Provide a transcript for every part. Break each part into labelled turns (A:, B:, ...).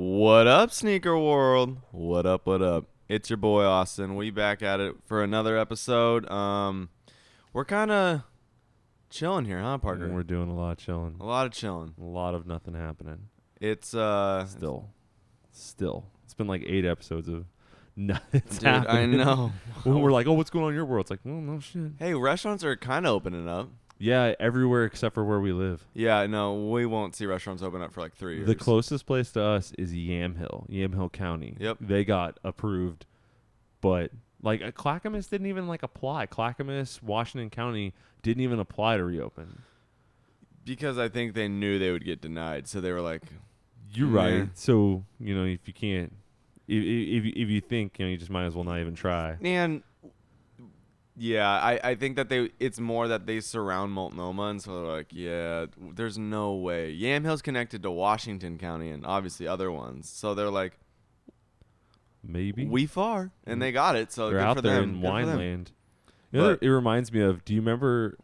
A: What up, sneaker world? What up? What up? It's your boy Austin. We back at it for another episode. Um, we're kind of chilling here, huh, Parker?
B: And we're doing a lot of chilling.
A: a lot of chilling.
B: A lot of nothing happening.
A: It's uh,
B: Still. Still. It's been like eight episodes of nothing's
A: dude, I know.
B: when we're like, oh, what's going on in your world? It's like, oh, no shit.
A: hey, restaurants are kind of opening up.
B: Yeah, everywhere except for where we live.
A: Yeah, no, we won't see restaurants open up for like three years.
B: The closest place to us is Yamhill, Yamhill County.
A: Yep.
B: They got approved, but like uh, Clackamas didn't even like apply. Clackamas, Washington County didn't even apply to reopen.
A: because I think they knew they would get denied, so they were like,
B: You're
A: Yeah.
B: right. So you know, if you can't, if if you- if you think, you know, you just might as well not even try.
A: And yeah, I, I think that they it's more that they surround Multnomah, and so they're like, yeah, there's no way. Yamhill's connected to Washington County and obviously other ones, so they're like,
B: Maybe
A: we far, and they got it. So
B: they're
A: good
B: out
A: for
B: there
A: them.
B: in
A: good.
B: Wineland. You know, it reminds me of. Do you remember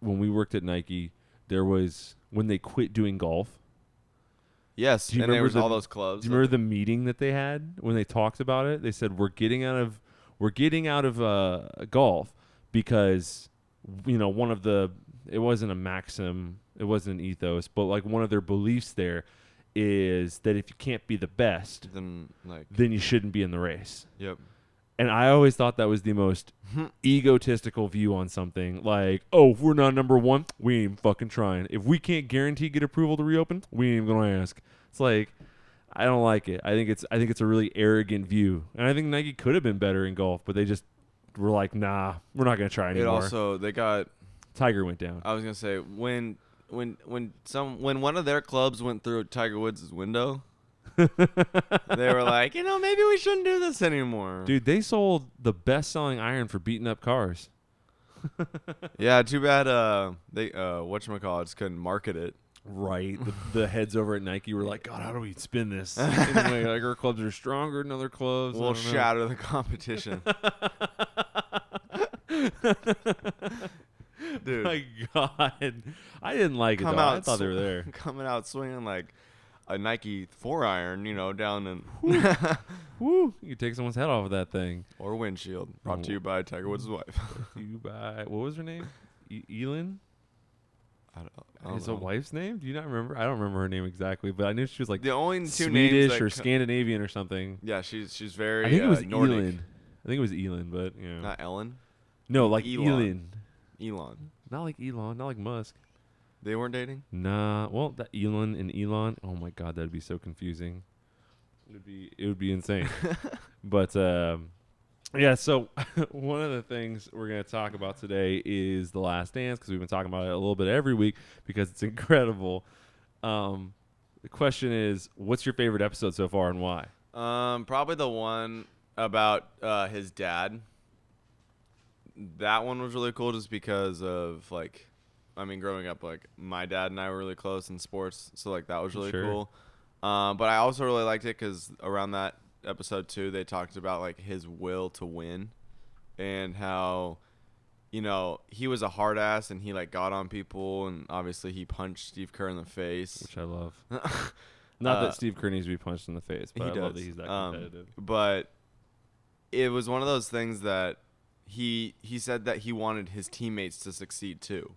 B: when we worked at Nike? There was when they quit doing golf.
A: Yes,
B: Do you
A: and there
B: remember
A: was
B: the-
A: all those clubs.
B: Do you remember the meeting that they had when they talked about it? They said we're getting out of we're getting out of uh, golf because you know one of the it wasn't a maxim, it wasn't an ethos, but like one of their beliefs there is that if you can't be the best,
A: Then like,
B: then you shouldn't be in the race.
A: yep.
B: And I always thought that was the most egotistical view on something. Like, oh, if we're not number one, we ain't even fucking trying. If we can't guarantee get approval to reopen, we ain't even gonna ask. It's like, I don't like it. I think it's I think it's a really arrogant view. And I think Nike could have been better in golf, but they just were like, nah, we're not gonna try anymore.
A: It also they got.
B: Tiger went down.
A: I was gonna say when when when some when one of their clubs went through Tiger Woods' window. they were like, you know, maybe we shouldn't do this anymore.
B: Dude, they sold the best selling iron for beating up cars.
A: Yeah, too bad. Uh, they uh, whatchamacallits couldn't market it.
B: Right. the, the heads over at Nike were like, God, how do we spin this? anyway, like our clubs are stronger than other clubs.
A: We'll
B: don't know."
A: shatter the competition. Dude,
B: My God, I didn't like it. Though.
A: out.
B: I thought they were there.
A: Coming out swinging like a Nike four iron, you know, down in
B: Woo! You take someone's head off of that thing.
A: or windshield. Brought to
B: Oh.
A: you by Tiger Woods' wife.
B: You buy what was her name? E- Elin.
A: I don't, I don't
B: Is a wife's name? Do you not remember? I don't remember her name exactly, but I knew she was like
A: The only two
B: Swedish
A: that
B: or
A: co-
B: Scandinavian or something.
A: Yeah, she's she's very.
B: I think it
A: uh,
B: was
A: Nordic.
B: Elin. I think it was Elin, but you know,
A: Not Ellen.
B: no, like
A: Elon.
B: Elin.
A: Elon.
B: Not like Elon, not like Musk.
A: They weren't dating.
B: Nah, well, that Elon and Elon. Oh my God, that'd be so confusing. It would be it would be insane. but um, yeah, so one of the things we're gonna talk about today is the Last Dance because we've been talking about it a little bit every week because it's incredible. Um, the question is, what's your favorite episode so far and why?
A: Um, probably the one about uh, his dad. That one was really cool just because of like, I mean, growing up, like my dad and I were really close in sports, so like that was really
B: Sure.
A: cool. Um, but I also really liked it because around that episode two, they talked about like his will to win, and how, you know, he was a hard ass and he like got on people, and obviously he punched Steve Kerr in the face.
B: Which I love. Not
A: Uh,
B: that Steve Kerr needs to be punched in the face, but
A: he
B: I
A: does.
B: love that he's that
A: Um,
B: competitive.
A: but it was one of those things that he he said that he wanted his teammates to succeed too,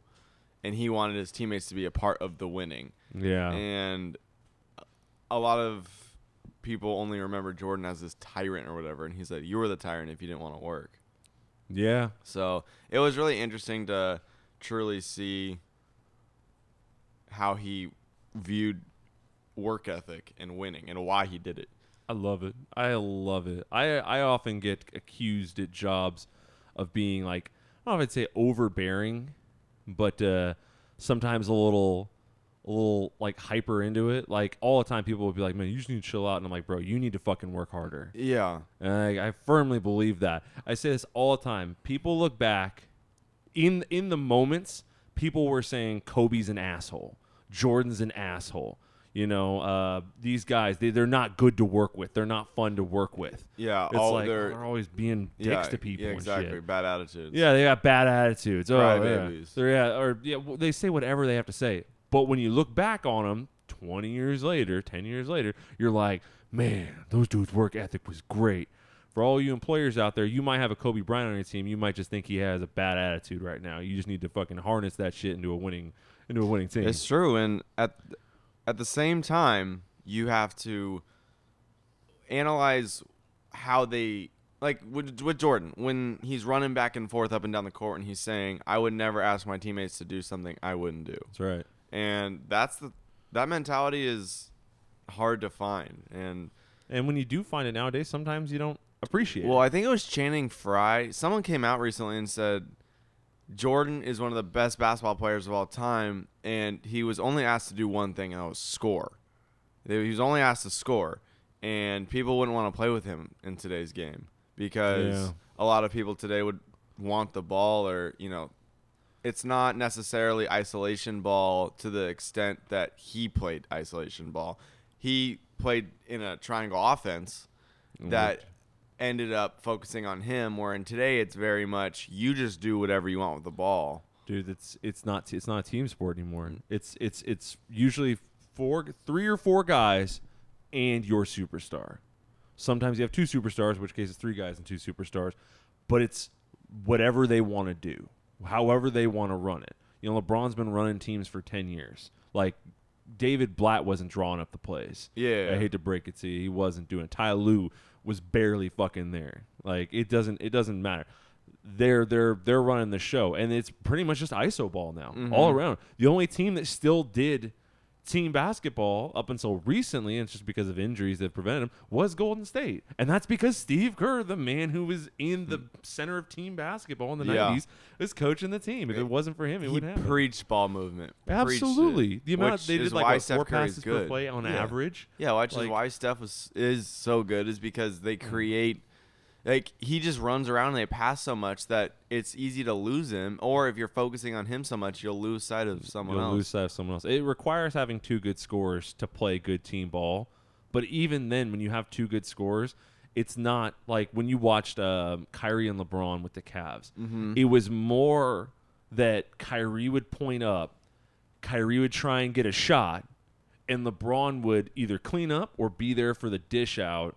A: and he wanted his teammates to be a part of the winning.
B: yeah.
A: And a lot of people only remember Jordan as this tyrant or whatever, and he said you were the tyrant if you didn't want to work.
B: yeah.
A: So it was really interesting to truly see how he viewed work ethic and winning and why he did it.
B: I love it. I love it. I I often get accused at jobs of being like I don't know if I'd say overbearing, but uh, sometimes a little a little like hyper into it. Like all the time, people would be like, "Man, you just need to chill out," and I'm like, "Bro, you need to fucking work harder."
A: Yeah.
B: And I, I firmly believe that. I say this all the time. People look back in in the moments. People were saying Kobe's an asshole, Jordan's an asshole. You know, uh, these guys they they're not good to work with. They're not fun to work with.
A: Yeah.
B: It's
A: all
B: like
A: they're,
B: they're always being dicks
A: yeah,
B: to people.
A: Yeah, exactly. Bad attitudes.
B: Yeah, they got bad attitudes. Oh, yeah.
A: Crybabies.
B: They're yeah, or yeah, well, they say whatever they have to say. But when you look back on them 20 years later, 10 years later, you're like, man, those dudes' work ethic was great. For all you employers out there, you might have a Kobe Bryant on your team. You might just think he has a bad attitude right now. You just need to fucking harness that shit into a winning into a winning team.
A: It's true, and at at the same time, you have to analyze how they like with, with Jordan when he's running back and forth up and down the court, and he's saying, "I would never ask my teammates to do something I wouldn't do,"
B: That's right.
A: And that's the that mentality is hard to find, and
B: And when you do find it nowadays, sometimes you don't appreciate
A: Well,
B: it.
A: I think it was Channing Frye. Someone came out recently and said Jordan is one of the best basketball players of all time, and he was only asked to do one thing, and that was score. He was only asked to score, and people wouldn't want to play with him in today's game because
B: Yeah.
A: a lot of people today would want the ball, or you know, it's not necessarily isolation ball to the extent that he played isolation ball. He played in a triangle offense that ended up focusing on him. Where in today, it's very much you just do whatever you want with the ball.
B: dude it's it's not it's not a team sport anymore it's it's it's usually four three or four guys and your superstar sometimes you have two superstars which case it's three guys and two superstars but it's whatever they want to do however they want to run it. You know lebron's been running teams for 10 years. Like david blatt wasn't drawing up the plays.
A: Yeah.
B: i hate to break it to you he wasn't doing it. Ty Lue was barely fucking there. Like it doesn't it doesn't matter. They're they're they're running the show, and it's pretty much just iso ball now, all mm-hmm. around. The only team that still did team basketball up until recently, and it's just because of injuries that prevented him, was Golden State, and that's because Steve Kerr, the man who was in the center of team basketball in the
A: Yeah.
B: '90s, is coaching the team. If it wasn't for him, it
A: He
B: wouldn't happen.
A: preached ball movement.
B: Absolutely, the amount they did like
A: why
B: what,
A: Steph
B: four
A: Curry is
B: passes per
A: good.
B: play on
A: Yeah.
B: average.
A: Yeah, which
B: Like-
A: is why Steph was is so good is because they
B: Mm.
A: create like he just runs around and they pass so much that it's easy to lose him. Or if you're focusing on him so much, you'll lose sight of someone
B: You'll
A: else.
B: lose sight of someone else. It requires having two good scorers to play good team ball. But even then, when you have two good scorers, it's not like when you watched um, Kyrie and LeBron with the Cavs.
A: Mm-hmm.
B: It was more that Kyrie would point up, Kyrie would try and get a shot, and LeBron would either clean up or be there for the dish out.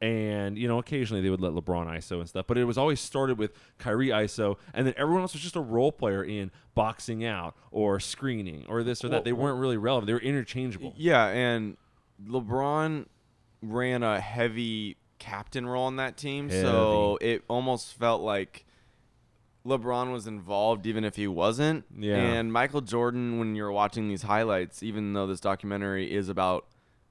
B: And you know, occasionally they would let LeBron ISO and stuff, but it was always started with Kyrie ISO, and then everyone else was just a role player in boxing out or screening or this or that.
A: Well-
B: they weren't really relevant; they were interchangeable.
A: Yeah, and LeBron ran a heavy captain role on that team, so it almost felt like LeBron was involved even if he wasn't.
B: Yeah.
A: And Michael Jordan, when you're watching these highlights, even though this documentary is about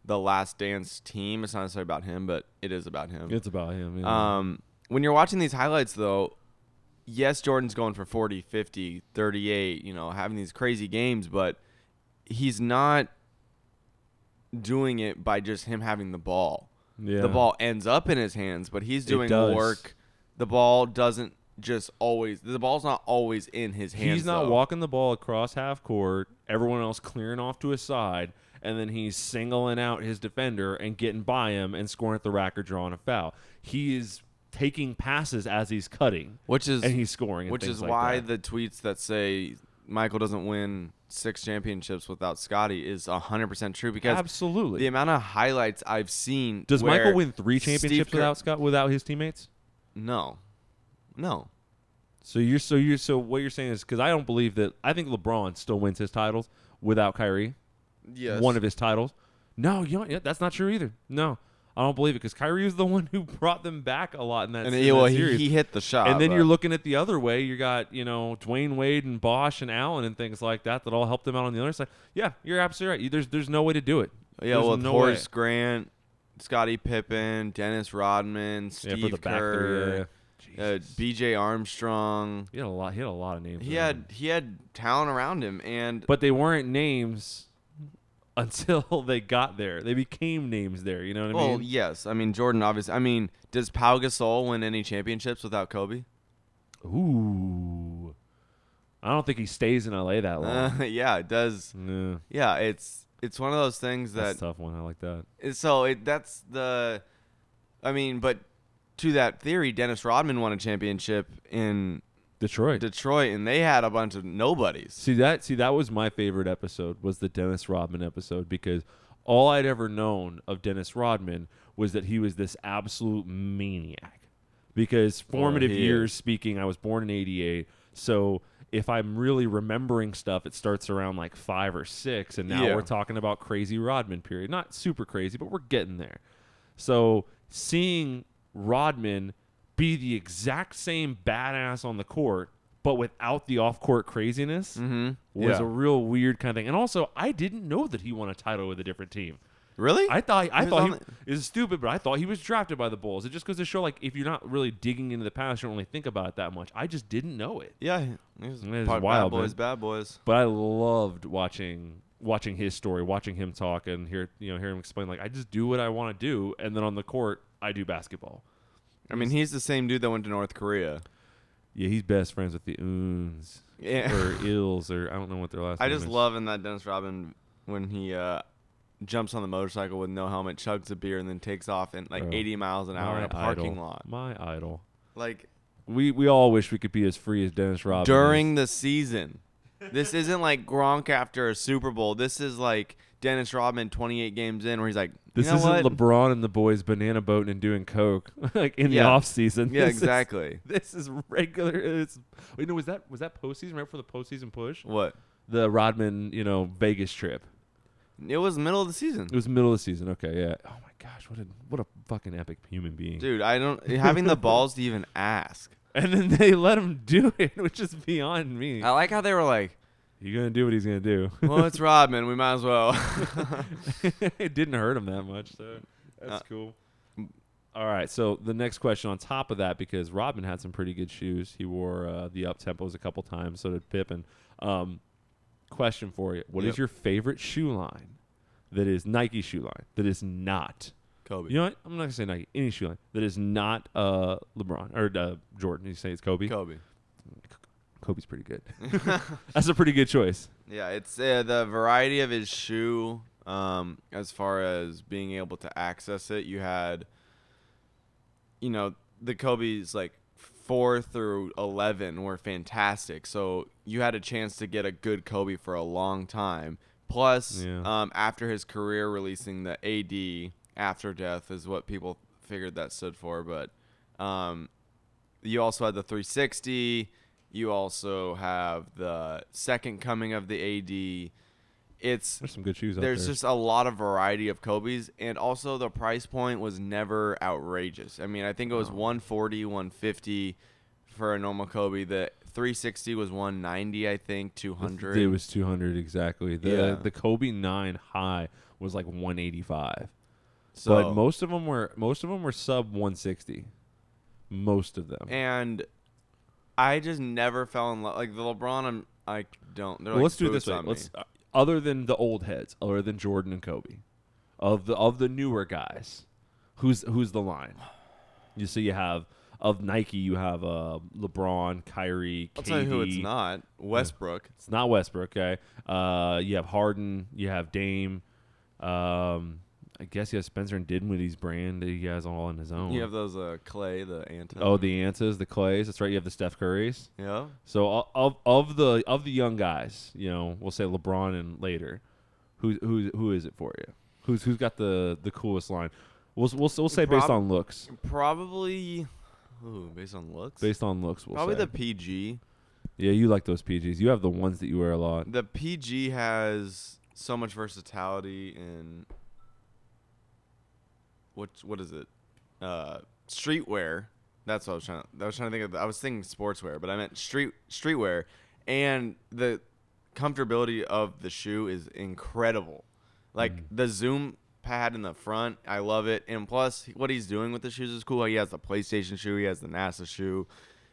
A: the Last Dance team, it's not necessarily about him, but it is about him.
B: It's about him. yeah.
A: Um, when you're watching these highlights, though, yes, Jordan's going for 40, 50, 38, you know, having these crazy games, but he's not doing it by just him having the ball.
B: yeah.
A: The ball ends up in his hands, but he's doing work. The ball doesn't just always, the ball's not always in his hands.
B: He's not
A: though.
B: walking the ball across half court, everyone else clearing off to his side, and then he's singling out his defender and getting by him and scoring at the rack or drawing a foul. He is taking passes as he's cutting,
A: Which is,
B: and he's scoring. and
A: which is
B: like
A: why
B: that.
A: the tweets that say Michael doesn't win six championships without Scottie is 100% true because
B: absolutely.
A: the amount of highlights I've seen.
B: Does Michael win three championships
A: Kerr-
B: without Scott without his teammates?
A: No, no.
B: So you're so you're so what you're saying is because I don't believe that I think LeBron still wins his titles without Kyrie.
A: Yes.
B: one of his titles. No, you know, that's not true either. No, I don't believe it because Kyrie was the one who brought them back a lot in that,
A: and
B: in
A: he,
B: that
A: well,
B: series.
A: he hit the shot.
B: and then you're looking at the other way. You got you know Dwyane Wade and Bosh and Allen and things like that that all helped them out on the other side. Yeah, you're absolutely right. There's there's no way to do it.
A: yeah,
B: There's
A: well,
B: no
A: Horace
B: way.
A: Grant, Scottie Pippen, Dennis Rodman, Steve
B: yeah, for the back
A: Kerr. Uh, B.J. Armstrong.
B: He had a lot. He had a lot of names.
A: He had
B: him.
A: he had talent around him, and
B: but they weren't names until they got there. They became names there. You know what I
A: well,
B: mean?
A: yes, I mean Jordan. Obviously, I mean, does Pau Gasol win any championships without Kobe?
B: Ooh. I don't think he stays in LA that long.
A: Uh, yeah, it does.
B: yeah,
A: Yeah, it's it's one of those things that
B: that's a tough one. I like that.
A: So it, that's the, I mean, but to that theory, Dennis Rodman won a championship in
B: Detroit.
A: Detroit, and they had a bunch of nobodies.
B: See that see that was my favorite episode was the Dennis Rodman episode because all I'd ever known of Dennis Rodman was that he was this absolute maniac. Because oh, formative
A: he
B: years speaking, I was born in 88. So if I'm really remembering stuff, it starts around like 5 or 6 and now
A: Yeah.
B: we're talking about crazy Rodman period. Not super crazy, but we're getting there. So seeing Rodman be the exact same badass on the court, but without the off court craziness
A: Mm-hmm.
B: was
A: yeah.
B: a real weird kind of thing. And also, I didn't know that he won a title with a different team.
A: really?
B: I thought I
A: was
B: thought he is stupid, but I thought he was drafted by the Bulls. It just goes to show, like, if you're not really digging into the past, you don't really think about it that much. I just didn't know it.
A: yeah, he was
B: It is
A: part
B: wild,
A: bad boys,
B: man.
A: bad boys.
B: But I loved watching watching his story, watching him talk, and hear you know hear him explain like I just do what I want to do, and then on the court I do basketball.
A: I mean, he's the same dude that went to North Korea.
B: Yeah, he's best friends with the Oons
A: Yeah.
B: or Ills or I don't know what their last name is.
A: I
B: name
A: just
B: is.
A: love in that Dennis Rodman when he uh, jumps on the motorcycle with no helmet, chugs a beer, and then takes off in like
B: Bro,
A: 80 miles an hour in a parking
B: idol.
A: lot.
B: My idol.
A: Like
B: We we all wish we could be as free as Dennis Rodman.
A: during
B: is.
A: the season. This isn't like Gronk after a Super Bowl. This is like Dennis Rodman 28 games in where he's like, you
B: this
A: know
B: isn't
A: what?
B: LeBron and the boys banana boating and doing coke like in the
A: Yeah.
B: off season.
A: yeah,
B: This is-
A: exactly.
B: this is regular. It's wait, no, was that was that postseason right before the postseason push?
A: What?
B: The Rodman, you know, Vegas trip.
A: It was middle of the season.
B: It was middle of the season. Okay, yeah. Oh my gosh, what a what a fucking epic human being.
A: Dude, I don't having the balls to even ask.
B: And then they let him do it, which is beyond me.
A: I like how they were like,
B: He's gonna do what he's gonna do.
A: "Well, it's Rodman. We might as well."
B: it didn't hurt him that much, so that's
A: Uh,
B: cool. All right, so the next question on top of that, because Rodman had some pretty good shoes. He wore uh, the up tempos a couple times, so did Pippen. Um, question for you: What is
A: Yep.
B: your favorite shoe line that is Nike shoe line that is not?
A: Kobe.
B: You know what? I'm not gonna say Nike. Any shoe line that is not uh, LeBron or uh, Jordan. You say it's Kobe.
A: Kobe.
B: Kobe's pretty good. That's a pretty good choice.
A: Yeah, it's uh, the variety of his shoe. Um, as far as being able to access it, you had, you know, the Kobe's like four through eleven were fantastic. So you had a chance to get a good Kobe for a long time. Plus,
B: Yeah.
A: um, after his career, releasing the AD after death is what people figured that stood for. But um, you also had the 360. You also have the second coming of the AD. It's
B: There's some good shoes out
A: there's
B: there.
A: just a lot of variety of Kobe's, and also the price point was never outrageous. I mean, I think it was
B: No.
A: 140, 150 for a normal Kobe. The 360 was 190, I think, 200.
B: It was 200 exactly. The
A: Yeah.
B: the Kobe 9 high was like 185.
A: so,
B: but most of them were most of them were sub 160. Most of them.
A: and I just never fell in love. Like the LeBron, I'm, I don't. They're
B: well,
A: like
B: let's do it this way. Let's uh, other than the old heads, other than Jordan and Kobe, of the of the newer guys, who's who's the line? You see, you have of Nike, you have uh, LeBron, Kyrie,
A: I'll
B: KD.
A: tell you who it's not. Westbrook.
B: It's not Westbrook. Okay. Uh, you have Harden. You have Dame. Um, I guess have Spencer and Dinwiddie's brand that he has all on his own.
A: You have those uh, Klay, the Anta.
B: oh, the Antas, the Klays. That's right. You have the Steph Currys.
A: yeah.
B: So of of the of the young guys, you know, we'll say LeBron and later. Who who who is it for you? Who's who's got the the coolest line? We'll we'll, we'll say based on looks.
A: Probably. Ooh, based on looks.
B: Based on looks, we'll
A: Probably
B: say.
A: the PG.
B: yeah, you like those PGs. You have the ones that you wear a lot.
A: The PG has so much versatility in what what is it? Uh, streetwear. That's what I was trying. To, I was trying to think of. I was thinking sportswear, but I meant street streetwear, and the comfortability of the shoe is incredible. Like
B: Mm.
A: the zoom pad in the front, I love it. And plus, what he's doing with the shoes is cool. He has the PlayStation shoe, he has the NASA shoe,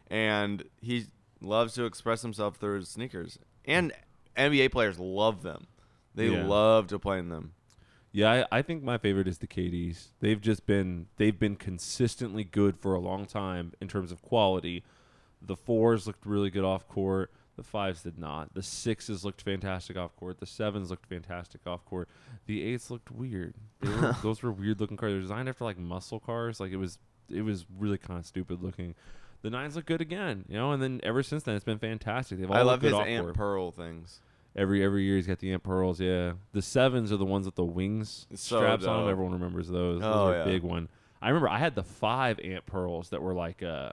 A: and he loves to express himself through his sneakers. And NBA players love them. They
B: Yeah.
A: love to play in them.
B: Yeah, I, I think my favorite is the KDs. They've just been they've been consistently good for a long time in terms of quality. The fours looked really good off court. The fives did not. The sixes looked fantastic off court. The sevens looked fantastic off court. The eights looked weird. They were, those were weird looking cars. They're designed after like muscle cars. Like it was it was really kind of stupid looking. the nines look good again, you know. And then ever since then, it's been fantastic. They've all
A: I love
B: good
A: his
B: off
A: Ant
B: board.
A: Pearl things.
B: Every every year he's got the Aunt Pearls. Yeah, the sevens are the ones with the wings
A: So
B: straps on them. Everyone remembers those. Those
A: Oh, yeah.
B: big one. I remember I had the five Aunt Pearls that were like uh,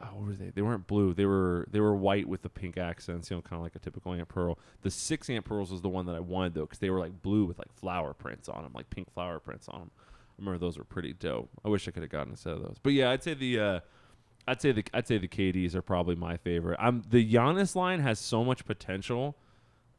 B: oh, what were they? They weren't blue. They were they were white with the pink accents. You know, kind of like a typical Aunt Pearl. The six Aunt Pearls was the one that I wanted though, because they were like blue with like flower prints on them, like pink flower prints on them. I remember those were pretty dope. I wish I could have gotten a set of those. But yeah, I'd say the. Uh, I'd say the I'd say the KDs are probably my favorite. I'm the Giannis line has so much potential,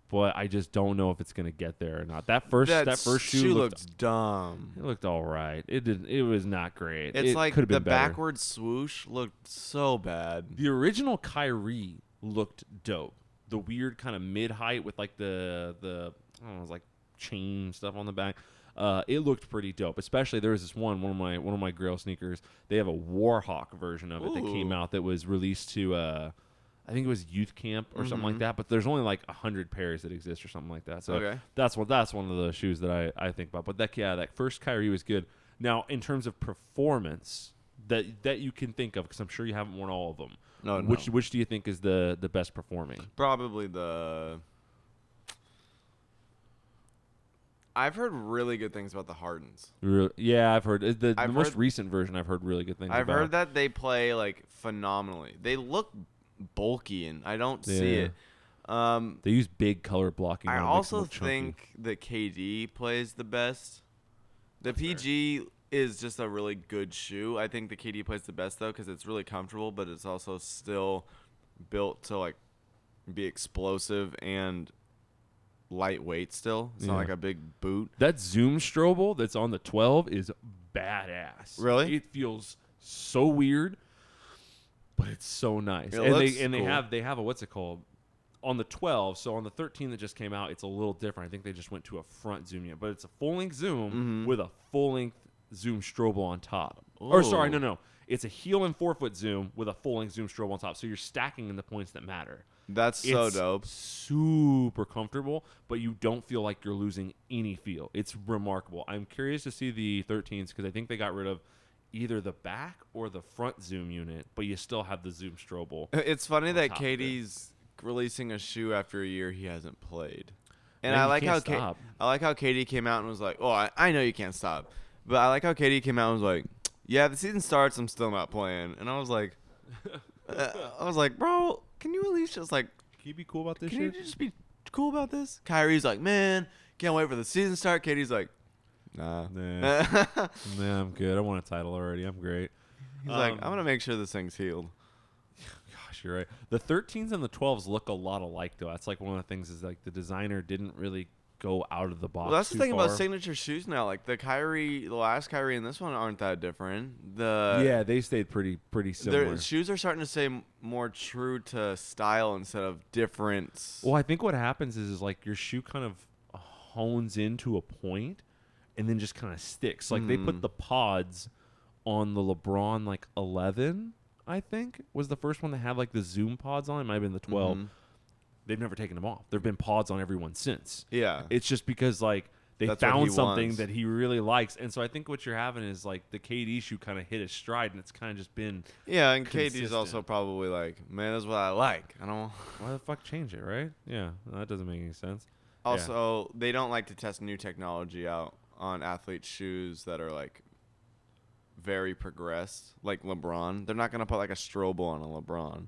B: but I just don't know if it's gonna get there or not. That first that, first shoe, looked,
A: looks dumb.
B: it looked all right. It didn't. it was not great.
A: It's
B: it
A: like
B: could have
A: the
B: been better.
A: backward swoosh looked so bad.
B: The original Kyrie looked dope. The weird kind of mid height with like the the I don't know, it was like chain stuff on the back. Uh, it looked pretty dope. Especially there was this one one of my one of my Grail sneakers. They have a Warhawk version of it that came out that was released to uh, I think it was youth camp or something like
A: Mhm.
B: that. But there's only like a hundred pairs that exist or something like that. So
A: Okay.
B: that's what that's one of the shoes that I, I think about. But that yeah, that first Kyrie was good. Now in terms of performance that that you can think of, because I'm sure you haven't worn all of them.
A: No, no.
B: Which which do you think is the the best performing?
A: Probably the. I've heard really good things about the Hardens.
B: Re- yeah, I've heard uh, the, the
A: I've
B: most
A: heard-
B: recent version. I've heard really good things.
A: I've
B: about.
A: heard that they play like phenomenally. They look bulky, and I don't see it. Um,
B: they use big color blocking.
A: I
B: on it, makes them
A: also think that KD plays the best. The
B: That's fair.
A: PG is just a really good shoe. I think the KD plays the best though because it's really comfortable, but it's also still built to like be explosive and lightweight. Still, it's
B: Yeah.
A: not like a big boot.
B: that Zoom Strobel that's on the 12 is badass.
A: Really?
B: It feels so weird, but it's so nice.
A: It
B: and they and they
A: cool.
B: have they have a what's it called? On the 12, so on the 13 that just came out, it's a little different. I think they just went to a front zoom unit, but it's a full length zoom
A: Mhm.
B: with a full length zoom Strobel on top. Or sorry, no, no, it's a heel and forefoot zoom with a full length zoom strobe on top. So you're stacking in the points that matter.
A: That's so dope.
B: Super comfortable, but you don't feel like you're losing any feel. It's remarkable. I'm curious to see the 13s because I think they got rid of either the back or the front zoom unit, but you still have the zoom Strobel.
A: It's funny that
B: top of it.
A: KD's releasing a shoe after a year he hasn't played. And
B: Man,
A: I
B: you
A: like
B: can't
A: how K-
B: stop.
A: I like how KD came out and was like, "Oh, I, I know you can't stop," but I like how KD came out and was like, "Yeah, the season starts, I'm still not playing," and I was like, uh, I was like, "Bro, can you at least just like,
B: Can you be cool about this
A: can you
B: shit?
A: just be cool about this?" Kyrie's like, "Man, can't wait for the season to start." KD's like, "Nah."
B: Nah. nah, I'm good. I won a title already. I'm great.
A: He's like,
B: Um,
A: "I'm gonna make sure this thing's healed."
B: Gosh, you're right. The 13s and the 12s look a lot alike, though. That's like one of the things is like the designer didn't really go out of the box.
A: Well, that's the thing about signature shoes now. Like the Kyrie, the last Kyrie and this one aren't that different. The
B: yeah, they stayed pretty pretty similar.
A: Their shoes are starting to stay more true to style instead of difference.
B: Well, I think what happens is, is like your shoe kind of hones into a point and then just kind of sticks. Like they put
A: Mhm.
B: the pods on the LeBron like 11, I think, was the first one that had like the zoom pods on. It might have been the 12.
A: Mhm.
B: They've never taken them off. There've been pods on everyone since.
A: Yeah.
B: It's just because like they
A: That's what
B: found
A: he
B: something
A: wants.
B: that he really likes, and so I think what you're having is like the KD shoe kind of hit a stride, and it's kind of just been
A: yeah, and KD's
B: consistent.
A: also probably like, man, that's what I like. I don't.
B: why the fuck change it, right? Yeah, that doesn't make any sense.
A: Also, they don't like to test new technology out on athletes' shoes that are like very progressed, like LeBron. They're not gonna put like a Strobel on a LeBron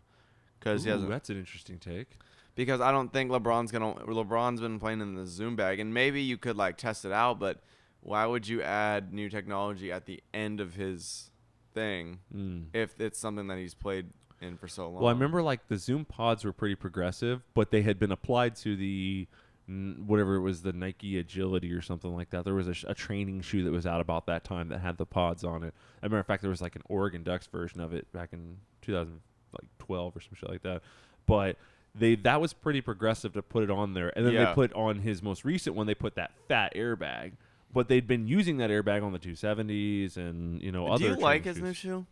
A: because he hasn't.
B: that's an interesting take.
A: because I don't think LeBron's gonna. LeBron's been playing in the Zoom bag, and maybe you could like test it out, but why would you add new technology at the end of his thing
B: Mm.
A: if it's something that he's played in for so long?
B: Well, I remember like the Zoom pods were pretty progressive, but they had been applied to the whatever it was, the Nike Agility or something like that. There was a, sh- a training shoe that was out about that time that had the pods on it. As a matter of fact, there was like an Oregon Ducks version of it back in 2012 or some shit like that. But they that was pretty progressive to put it on there, and then they put on his most recent one. They put that fat airbag. But they'd been using that airbag on the 270s and you know other.
A: Do you like his
B: shoes.
A: new shoe?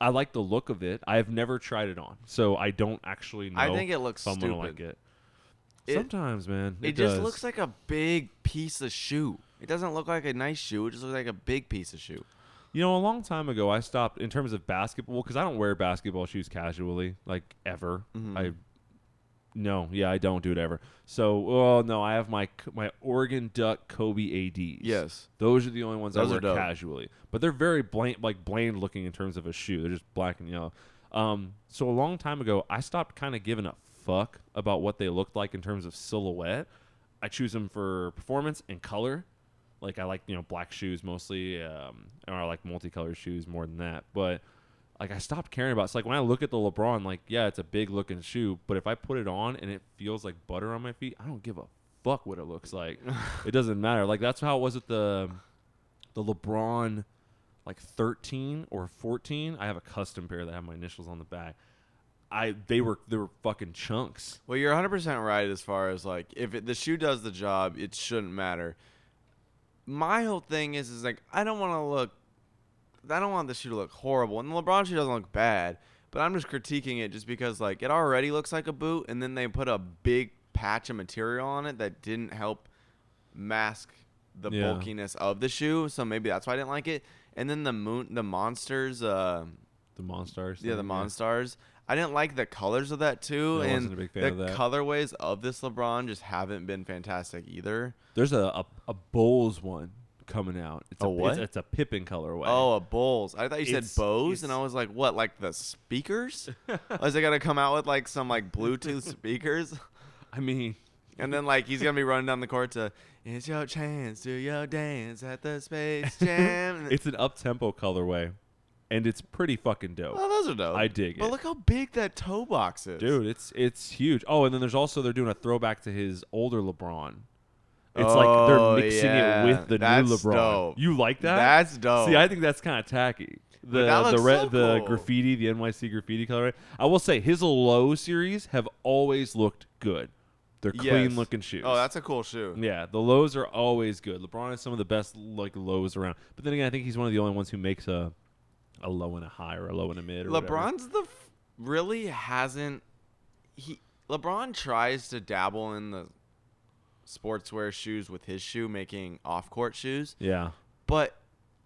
B: I like the look of it. I've never tried it on, so I don't actually know.
A: I think it looks
B: if I'm gonna
A: stupid.
B: like it.
A: It-
B: Sometimes, man,
A: It,
B: it,
A: just
B: does.
A: looks like a big piece of shoe. It doesn't look like a nice shoe. It just looks like a big piece of shoe.
B: You know, a long time ago, I stopped in terms of basketball because I don't wear basketball shoes casually, like ever.
A: Mhm.
B: I no, yeah, I don't do it ever. So, well, no, I have my my Oregon Duck Kobe ADs.
A: Yes.
B: those are the only ones
A: Those
B: I wear casually. But they're very bland, like bland looking in terms of a shoe. They're just black and yellow. Um, so a long time ago, I stopped kind of giving a fuck about what they looked like in terms of silhouette. I choose them for performance and color. Like I like you know black shoes mostly, um, or I like multicolored shoes more than that. But like I stopped caring about. It's like when I look at the LeBron, like yeah, it's a big looking shoe, but if I put it on and it feels like butter on my feet, I don't give a fuck what it looks like. it doesn't matter. Like that's how it was with the the LeBron like 13 or 14. I have a custom pair that have my initials on the back. I they were they were fucking chunks.
A: Well, you're 100% right as far as like if it, the shoe does the job, it shouldn't matter. My whole thing is is like I don't want to look I don't want the shoe to look horrible. And the LeBron shoe doesn't look bad, but I'm just critiquing it just because like it already looks like a boot and then they put a big patch of material on it that didn't help mask the
B: Yeah.
A: bulkiness of the shoe, so maybe that's why I didn't like it. And then the moon the monsters uh
B: The Monstars.
A: yeah, the
B: thing,
A: Monstars. I didn't like the colors of that too, and
B: wasn't a big fan
A: the
B: of that.
A: colorways of this LeBron just haven't been fantastic either.
B: There's a, a a Bulls one coming out. It's
A: A
B: a,
A: what?
B: It's, it's a Pippen colorway.
A: Oh, a Bulls! I thought you said
B: It's-
A: Bose, and I was like, what? Like the speakers? Is it gonna come out with like some like Bluetooth speakers?
B: I mean,
A: And then like he's gonna be running down the court to "It's your chance, do your dance at the Space Jam."
B: it's an up tempo colorway, and it's pretty fucking dope.
A: oh, those are dope.
B: I dig
A: But
B: it.
A: look how big that toe box is,
B: Dude, it's it's huge. Oh, and then there's also they're doing a throwback to his older LeBron. It's
A: Oh,
B: like they're mixing
A: yeah.
B: it with the
A: That's
B: new LeBron.
A: dope.
B: You like that?
A: That's dope.
B: See, I think that's kind of tacky. The
A: that
B: the
A: looks
B: red
A: so
B: the
A: cool.
B: graffiti, the NYC graffiti color. I will say his low series have always looked good. They're clean
A: Yes.
B: looking shoes.
A: Oh, that's a cool shoe.
B: yeah. The lows are always good. LeBron has some of the best like lows around. But then again, I think he's one of the only ones who makes a a low and a high or a low and a mid. Or whatever.
A: LeBron's the f- really hasn't he LeBron tries to dabble in the sportswear shoes with his shoe making off-court shoes,
B: Yeah.
A: but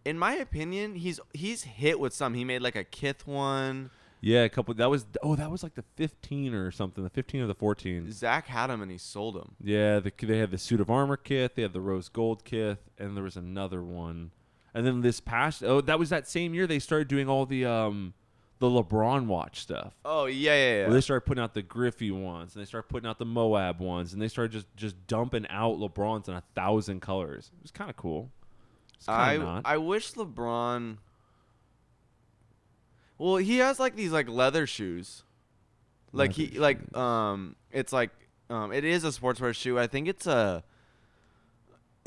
A: in my opinion, he's he's hit with some. He made like a Kith one.
B: Yeah, a couple. That was oh, that was like the 15 or something. The 15 or the 14.
A: Zach had him and he sold him.
B: Yeah, the, they had the suit of armor Kith, they had the rose gold Kith, and there was another one. And then this past oh, that was that same year they started doing all the um the LeBron watch stuff.
A: Oh yeah, yeah, yeah.
B: Where they started putting out the Griffey ones, and they started putting out the Moab ones, and they started just just dumping out LeBrons in a thousand colors. It was kind of cool.
A: I
B: not.
A: I wish LeBron. Well, he has like these like leather shoes, like he
B: Leather
A: like um, it's like um, it is a sportswear shoe. I think it's a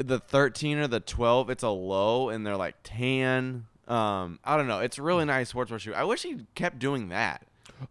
A: the thirteen or the twelve. It's a low, and they're like tan. Um, I don't know. It's a really nice sportswear shoe. I wish he kept doing that.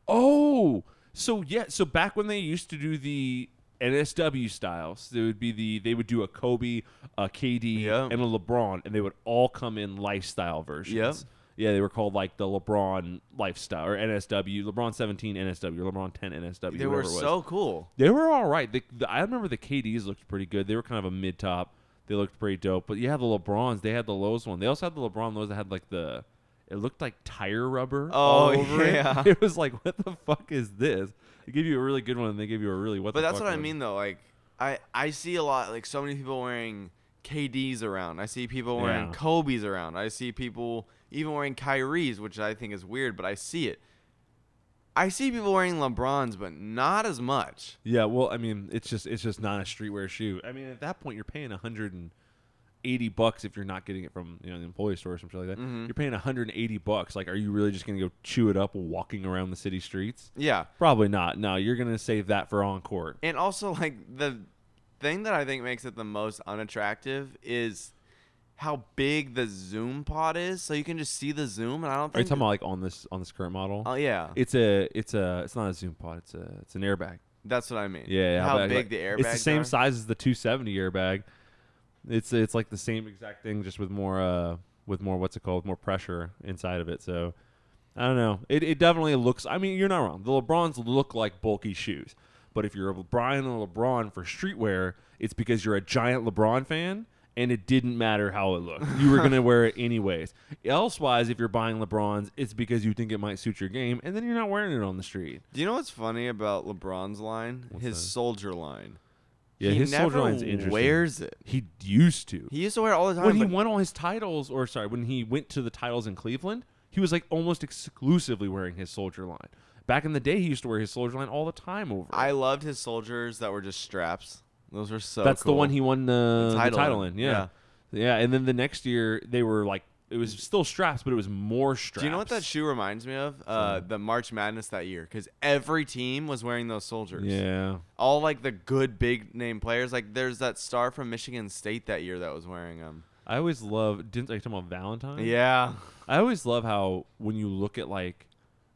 B: Oh, so yeah, so back when they used to do the NSW styles, there would be the they would do a Kobe, a KD,
A: Yeah.
B: and a LeBron, and they would all come in lifestyle versions.
A: Yep.
B: Yeah, they were called like the LeBron lifestyle or NSW, LeBron 17 NSW, LeBron 10 NSW.
A: They were
B: whatever it was.
A: so cool.
B: They were all right. The, the, I remember the KDs looked pretty good. They were kind of a mid top. They looked pretty dope. But yeah, the LeBrons, they had the lows one. They also had the LeBron lows that had like the. It looked like tire rubber oh, all
A: Oh,
B: over
A: yeah.
B: it. It was like, what the fuck is this? They give you a really good one, and they give you a really what.
A: But that's what I mean, though. Like, I I see a lot, like so many people wearing KDs around. I see people wearing
B: Yeah.
A: Kobe's around. I see people even wearing Kyrie's, which I think is weird, but I see it. I see people wearing LeBrons, but not as much.
B: Yeah, well, I mean, it's just it's just not a streetwear shoe. I mean, at that point, you're paying 180 bucks if you're not getting it from you know the employee store or something like that.
A: Mhm.
B: You're paying 180 bucks. Like, are you really just gonna go chew it up walking around the city streets?
A: Yeah,
B: Probably not. No, you're gonna save that for on court.
A: and also like the thing that I think makes it the most unattractive is how big the zoom pod is. So you can just see the zoom, and I don't
B: Are you
A: think.
B: talking about like on this on this current model?
A: Oh yeah,
B: It's a it's a it's not a zoom pod. It's a it's an airbag.
A: that's what I mean.
B: Yeah, yeah,
A: how
B: but,
A: big
B: like,
A: the airbag?
B: It's the same size as the 270 airbag. It's it's like the same exact thing, just with more uh with more what's it called, more pressure inside of it. So I don't know. It it definitely looks. I mean, you're not wrong. The LeBrons look like bulky shoes, but if you're a Brian or LeBron for streetwear, it's because you're a giant LeBron fan and it didn't matter how it looked. You were gonna wear it anyways. Elsewise, if you're buying LeBrons, it's because you think it might suit your game, and then you're not wearing it on the street.
A: Do you know what's funny about LeBron's line?
B: What's
A: his
B: that?
A: soldier line.
B: Yeah,
A: he
B: his
A: never
B: soldier line's interesting.
A: wears it.
B: He used to.
A: He used to wear it all the time.
B: when he won all his titles, or sorry, when he went to the titles in Cleveland, he was like almost exclusively wearing his soldier line. Back in the day, he used to wear his soldier line all the time over.
A: I loved his soldiers that were just straps. Those are so.
B: That's the one he won the,
A: The
B: the
A: title
B: title,
A: in,
B: in. Yeah. yeah, And then the next year, they were like, it was still straps, but it was more straps.
A: Do you know what that shoe reminds me of? Uh, the March Madness that year, because every team was wearing those soldiers.
B: Yeah.
A: All like the good big name players. Like there's that star from Michigan State that year that was wearing them.
B: I always love. Didn't you talking about Valentine?
A: Yeah.
B: I always love how when you look at like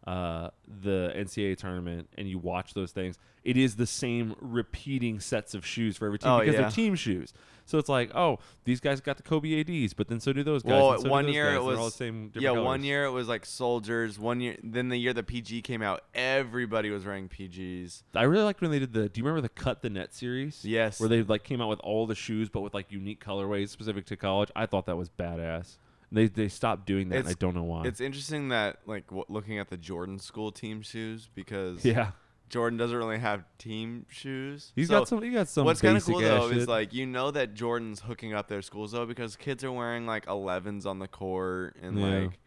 B: uh, the NCAA tournament and you watch those things, it is the same repeating sets of shoes for every team
A: Oh,
B: because
A: yeah.
B: they're team shoes. So it's like, oh, these guys got the Kobe ADs, but then so do those guys.
A: Well,
B: and so do
A: one
B: those
A: year
B: guys.
A: it
B: They're
A: was
B: all the same.
A: yeah. One
B: colors.
A: year it was like soldiers. One year, then the year the PG came out, everybody was wearing PGs.
B: I really liked when they did the. Do you remember the cut the net series?
A: Yes.
B: Where they like came out with all the shoes, but with like unique colorways specific to college. I thought that was badass. They they stopped doing that. and I
A: It's-
B: don't know why.
A: It's interesting that like w- looking at the Jordan School team shoes because
B: yeah.
A: Jordan doesn't really have team shoes.
B: He's
A: So
B: got some. He got some.
A: What's kind of cool though is like you know that Jordan's hooking up their schools though because kids are wearing like 11s on the court and
B: Yeah.
A: like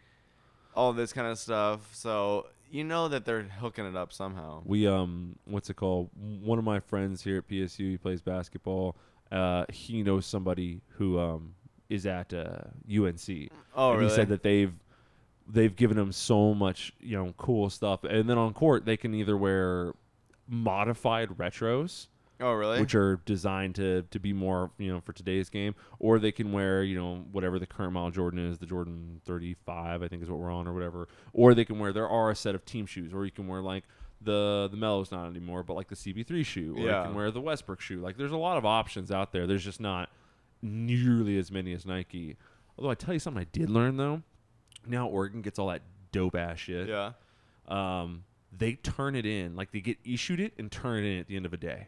A: all this kind of stuff. So you know that they're hooking it up somehow.
B: We um, what's it called? One of my friends here at PSU, he plays basketball. Uh, he knows somebody who um is at uh, UNC,
A: Oh
B: and
A: really?
B: he said that they've they've given him so much you know cool stuff, and then on court they can either wear modified retros,
A: oh really?
B: which are designed to to be more you know for today's game, or they can wear you know whatever the current model Jordan is, the Jordan 35 I think is what we're on or whatever, or they can wear there are a set of team shoes, or you can wear like the the Melos not anymore, but like the CB3 shoe, or
A: Yeah.
B: you can wear the Westbrook shoe. Like there's a lot of options out there. There's just not nearly as many as Nike. Although I tell you something I did learn though, now Oregon gets all that dope ass shit
A: yeah.
B: um, they turn it in, like they get issued it and turn it in at the end of a day.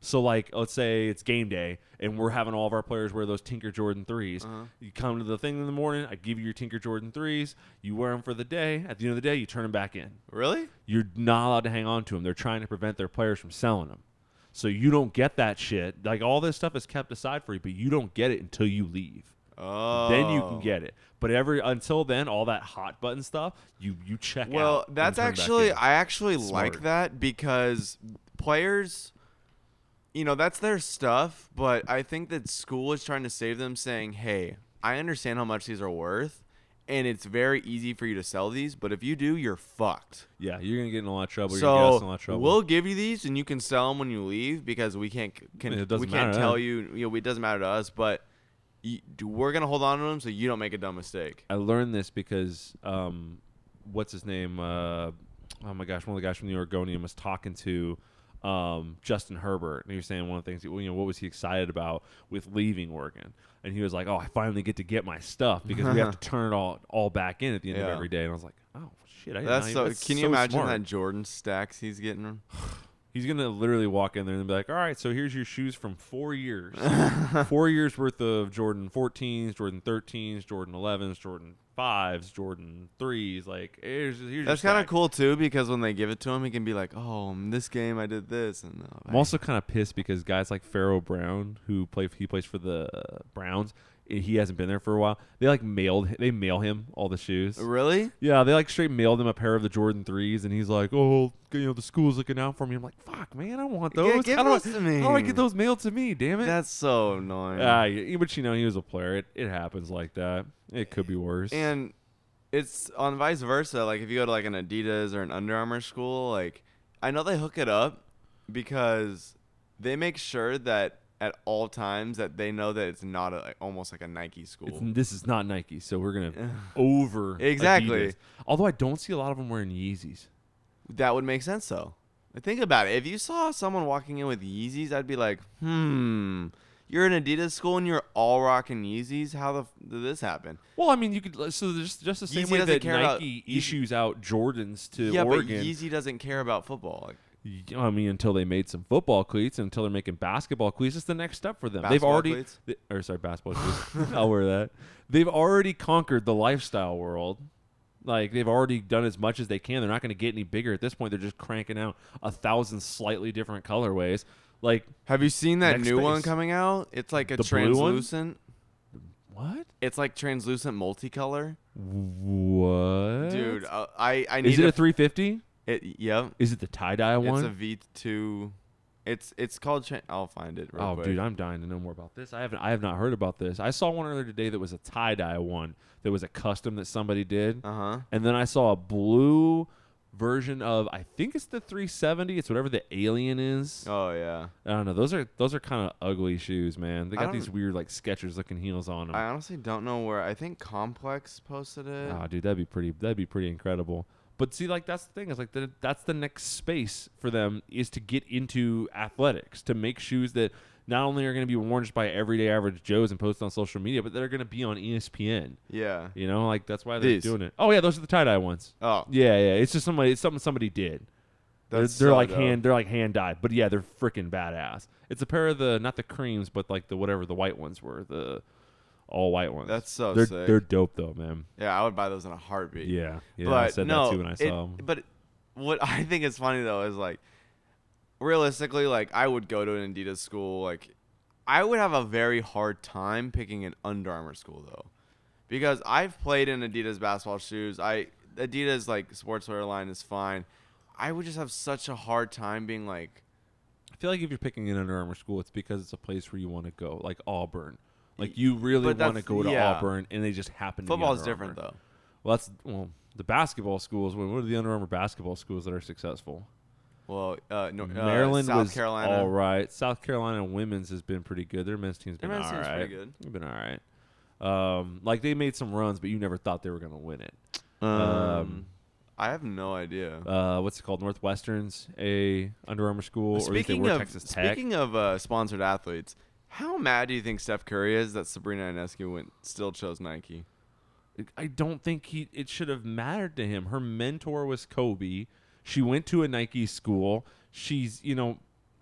B: So like, let's say it's game day and we're having all of our players wear those Tinker Jordan 3s
A: Uh-huh.
B: You come to the thing in the morning, I give you your Tinker Jordan threes. You wear them for the day. At the end of the day, you turn them back in.
A: Really?
B: You're not allowed to hang on to them. They're trying to prevent their players from selling them. So you don't get that shit. Like all this stuff is kept aside for you, but you don't get it until you leave
A: Oh.
B: then you can get it. But every until then, all that hot button stuff, you you check
A: Well,
B: out. and
A: that's actually. I actually like that because players you know, that's their stuff, but I think that school is trying to save them saying, "Hey, I understand how much these are worth, and it's very easy for you to sell these, but if you do, you're fucked."
B: yeah, you're gonna get in a lot of trouble. you're gonna get us in a lot
A: So
B: of trouble.
A: we'll give you these, and you can sell them when you leave because we can't can,
B: It doesn't
A: we can't
B: matter,
A: tell you. You know, it doesn't matter to us, but you, we're gonna hold on to them so you don't make a dumb mistake.
B: I learned this because um, what's his name? Uh, oh my gosh, one of the guys from the Oregonian was talking to um, Justin Herbert, and he was saying one of the things. You know, what was he excited about with leaving Oregon? And he was like, "Oh, I finally get to get my stuff because we have to turn it all all back in at the end of every day." And I was like, "Oh shit, I didn't
A: That's so.
B: that's
A: can you
B: so
A: imagine
B: smart.
A: that Jordan stacks he's getting?
B: He's gonna literally walk in there and be like, "All right, so here's your shoes from four years, four years worth of Jordan 14s, Jordan 13s, Jordan 11s, Jordan 5s, Jordan 3s. Like, here's, here's
A: That's kind of cool too because when they give it to him, he can be like, "Oh, in this game I did this," and uh,
B: I'm also kind of pissed because guys like Pharaoh Brown, who play he plays for the Browns, he hasn't been there for a while. They like mailed they mail him all the shoes.
A: really.
B: Yeah, they like straight mailed him a pair of the Jordan threes, and he's like, "Oh, you know, the school's looking out for me." I'm like, "Fuck, man, I want
A: Yeah,
B: those.
A: give
B: how, do
A: those
B: I,
A: to me.
B: how do I get those mailed to me? Damn it!"
A: That's so annoying.
B: Yeah, but you know, he was a player. It, it happens like that. It could be worse.
A: and it's on vice versa. Like if you go to like an Adidas or an Under Armour school, like I know they hook it up because they make sure that at all times that they know that it's not a, almost like a Nike school.
B: It's- this is not Nike, so we're gonna over
A: Exactly.
B: Adidas. Although I don't see a lot of them wearing Yeezys.
A: that would make sense though. Think about it. If you saw someone walking in with Yeezys, I'd be like, hmm. You're in Adidas school and you're all rocking Yeezys. How the f- did this happen?
B: Well, I mean, you could so just just the same
A: Yeezy
B: way that Nike issues out Jordans to
A: yeah,
B: Oregon.
A: but Yeezy doesn't care about football. Like,
B: I mean, until they made some football cleats, until they're making basketball cleats, it's the next step for them. They've already,
A: cleats?
B: th- or sorry, basketball cleats. I'll wear that. They've already conquered the lifestyle world. Like they've already done as much as they can. They're not going to get any bigger at this point. They're just cranking out a thousand slightly different colorways. Like
A: Have you seen that new one coming out? It's like a
B: The
A: translucent.
B: what?
A: It's like translucent multicolor.
B: What,
A: Dude, uh, I I need
B: Is it
A: to
B: a 350?
A: It, yep.
B: Is it the tie dye one?
A: It's a V2. It's it's called. Tra- I'll find it. Real
B: Oh,
A: quick.
B: dude, I'm dying to know more about this. I haven't, I have not heard about this. I saw one earlier today that was a tie dye one that was a custom that somebody did,
A: Uh huh.
B: and then I saw a blue version of I think it's the 370. It's whatever the alien is.
A: Oh yeah.
B: I don't know. Those are those are kind of ugly shoes, man. They got these weird like Skechers looking heels on them.
A: I honestly don't know where. I think Complex posted it.
B: Oh, dude, that'd be pretty. That'd be pretty incredible. But see, like that's the thing is like the, that's the next space for them is to get into athletics to make shoes that not only are going to be worn just by everyday average Joes and posted on social media, but they're going to be on ESPN.
A: yeah.
B: You know, like that's why they're
A: These.
B: doing it. Oh yeah, those are the tie dye ones.
A: Oh,
B: Yeah, yeah. It's just somebody. It's something somebody did. They're, they're
A: so
B: like
A: dope.
B: hand. They're like hand dyed. But yeah, they're freaking badass. It's a pair of the not the creams, but like the whatever the white ones were, the all white ones.
A: That's so
B: they're
A: sick.
B: they're dope though, man.
A: Yeah, I would buy those in a heartbeat.
B: Yeah, yeah.
A: but
B: I said
A: no,
B: that too when I
A: it-
B: saw them.
A: But what I think is funny though is like, realistically, like I would go to an Adidas school. Like, I would have a very hard time picking an Under Armour school though, because I've played in Adidas basketball shoes. I Adidas like sportswear line is fine. I would just have such a hard time being like,
B: I feel like if you're picking an Under Armour school, it's because it's a place where you want to go, like Auburn. Like you really
A: But
B: want to
A: that's-
B: go to
A: yeah.
B: Auburn, and they just happen. to be
A: football is
B: Under
A: different
B: Armour.
A: though.
B: Well, that's well the basketball schools. What what are the Under Armour basketball schools that are successful?
A: Well, uh, no, uh,
B: Maryland
A: South
B: was
A: Carolina.
B: all right. South Carolina women's has been pretty good. Their men's team's
A: Their
B: been
A: men's
B: all
A: team's
B: right.
A: pretty good.
B: They've been all right. Um, like they made some runs, but you never thought they were going to win it.
A: Um,
B: Um,
A: I have no idea.
B: Uh, what's it called? Northwestern's a Under Armour school, or at least they
A: Speaking
B: were
A: of
B: Texas Tech.
A: speaking of uh, sponsored athletes, how mad do you think Steph Curry is that Sabrina Ionescu went still chose Nike?
B: I don't think he it should have mattered to him. Her mentor was Kobe. She went to a Nike school. She's you know,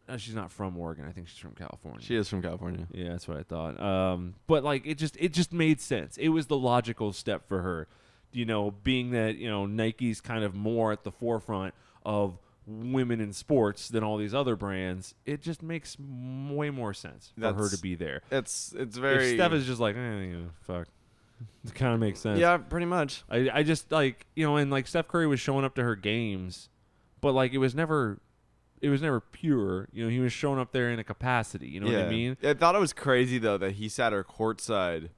B: uh, she's not from Oregon. I think she's from California.
A: She is from California.
B: Yeah, that's what I thought. Um, but like it just it just made sense. It was the logical step for her. You know, being that you know Nike's kind of more at the forefront of women in sports than all these other brands. It just makes m- way more sense for her to be there.
A: It's it's very
B: if Steph is just like, eh, you know, fuck, it kind of makes sense.
A: yeah, pretty much.
B: I, I just like you know, and like Steph Curry was showing up to her games, but like it was never, it was never pure. You know, he was showing up there in a capacity. You know what I mean?
A: I thought it was crazy though that he sat her courtside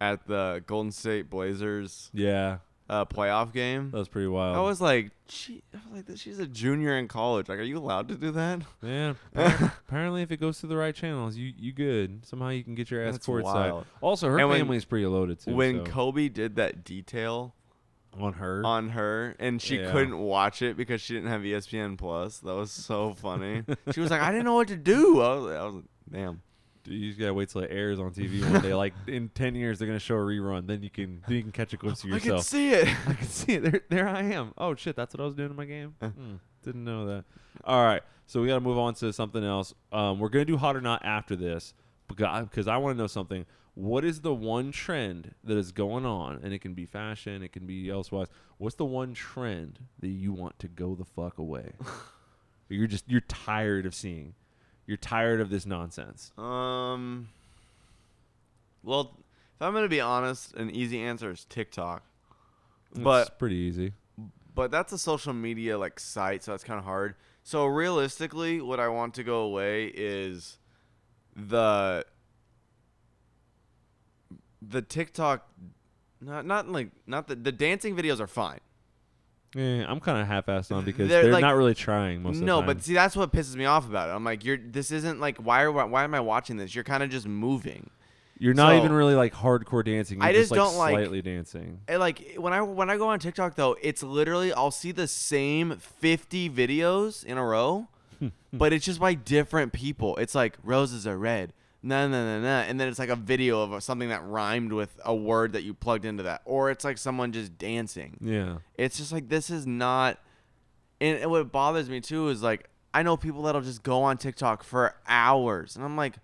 A: at the Golden State Blazers
B: Yeah,
A: uh, playoff game.
B: that was pretty wild.
A: I was like, she, I was like, she's a junior in college. Like, are you allowed to do that?
B: yeah. appar- apparently, if it goes through the right channels, you you good. Somehow you can get your ass
A: That's
B: courtside.
A: wild.
B: Also, her
A: And when-
B: family's pretty loaded too.
A: when
B: so-
A: Kobe did that detail
B: on her,
A: on her and she
B: Yeah.
A: couldn't watch it because she didn't have ESPN Plus. That was so funny. she was like, I didn't know what to do. I was, I was like, damn.
B: You just gotta wait till it airs on TV one day. Like in ten years, they're gonna show a rerun. Then you can then you can catch a glimpse of yourself.
A: I can see it.
B: I can see it. There, there I am. Oh shit, that's what I was doing in my game.
A: Uh.
B: Hmm, didn't know that. All right, so we got to move on to something else. Um, we're gonna do hot or not after this because I want to know something. What is the one trend that is going on, and it can be fashion, it can be elsewise. What's the one trend that you want to go the fuck away? you're just you're tired of seeing. You're tired of this nonsense.
A: Um. Well, if I'm gonna be honest, an easy answer is TikTok.
B: it's
A: But
B: pretty easy.
A: but that's a social media like site, so that's kind of hard. So realistically, what I want to go away is the the TikTok. Not not like not the the dancing videos are fine.
B: Yeah, I'm kind of half-assed on because
A: They're
B: they're,
A: like-
B: not really trying most of the
A: no,
B: time.
A: but see that's what pisses me off about it. I'm like, you're this isn't like why are why am I watching this? You're kind of just moving.
B: You're not
A: So-
B: even really like hardcore dancing. You're
A: I
B: just,
A: just don't like-
B: slightly dancing.
A: And like when I when I go on TikTok though, it's literally I'll see the same 50 videos in a row, but it's just by different people. It's like roses are red, no no no no, and then it's like a video of something that rhymed with a word that you plugged into that, or it's like someone just dancing.
B: Yeah.
A: It's just like this is not. And, and what bothers me too is like I know people that'll just go on TikTok for hours, and I'm like,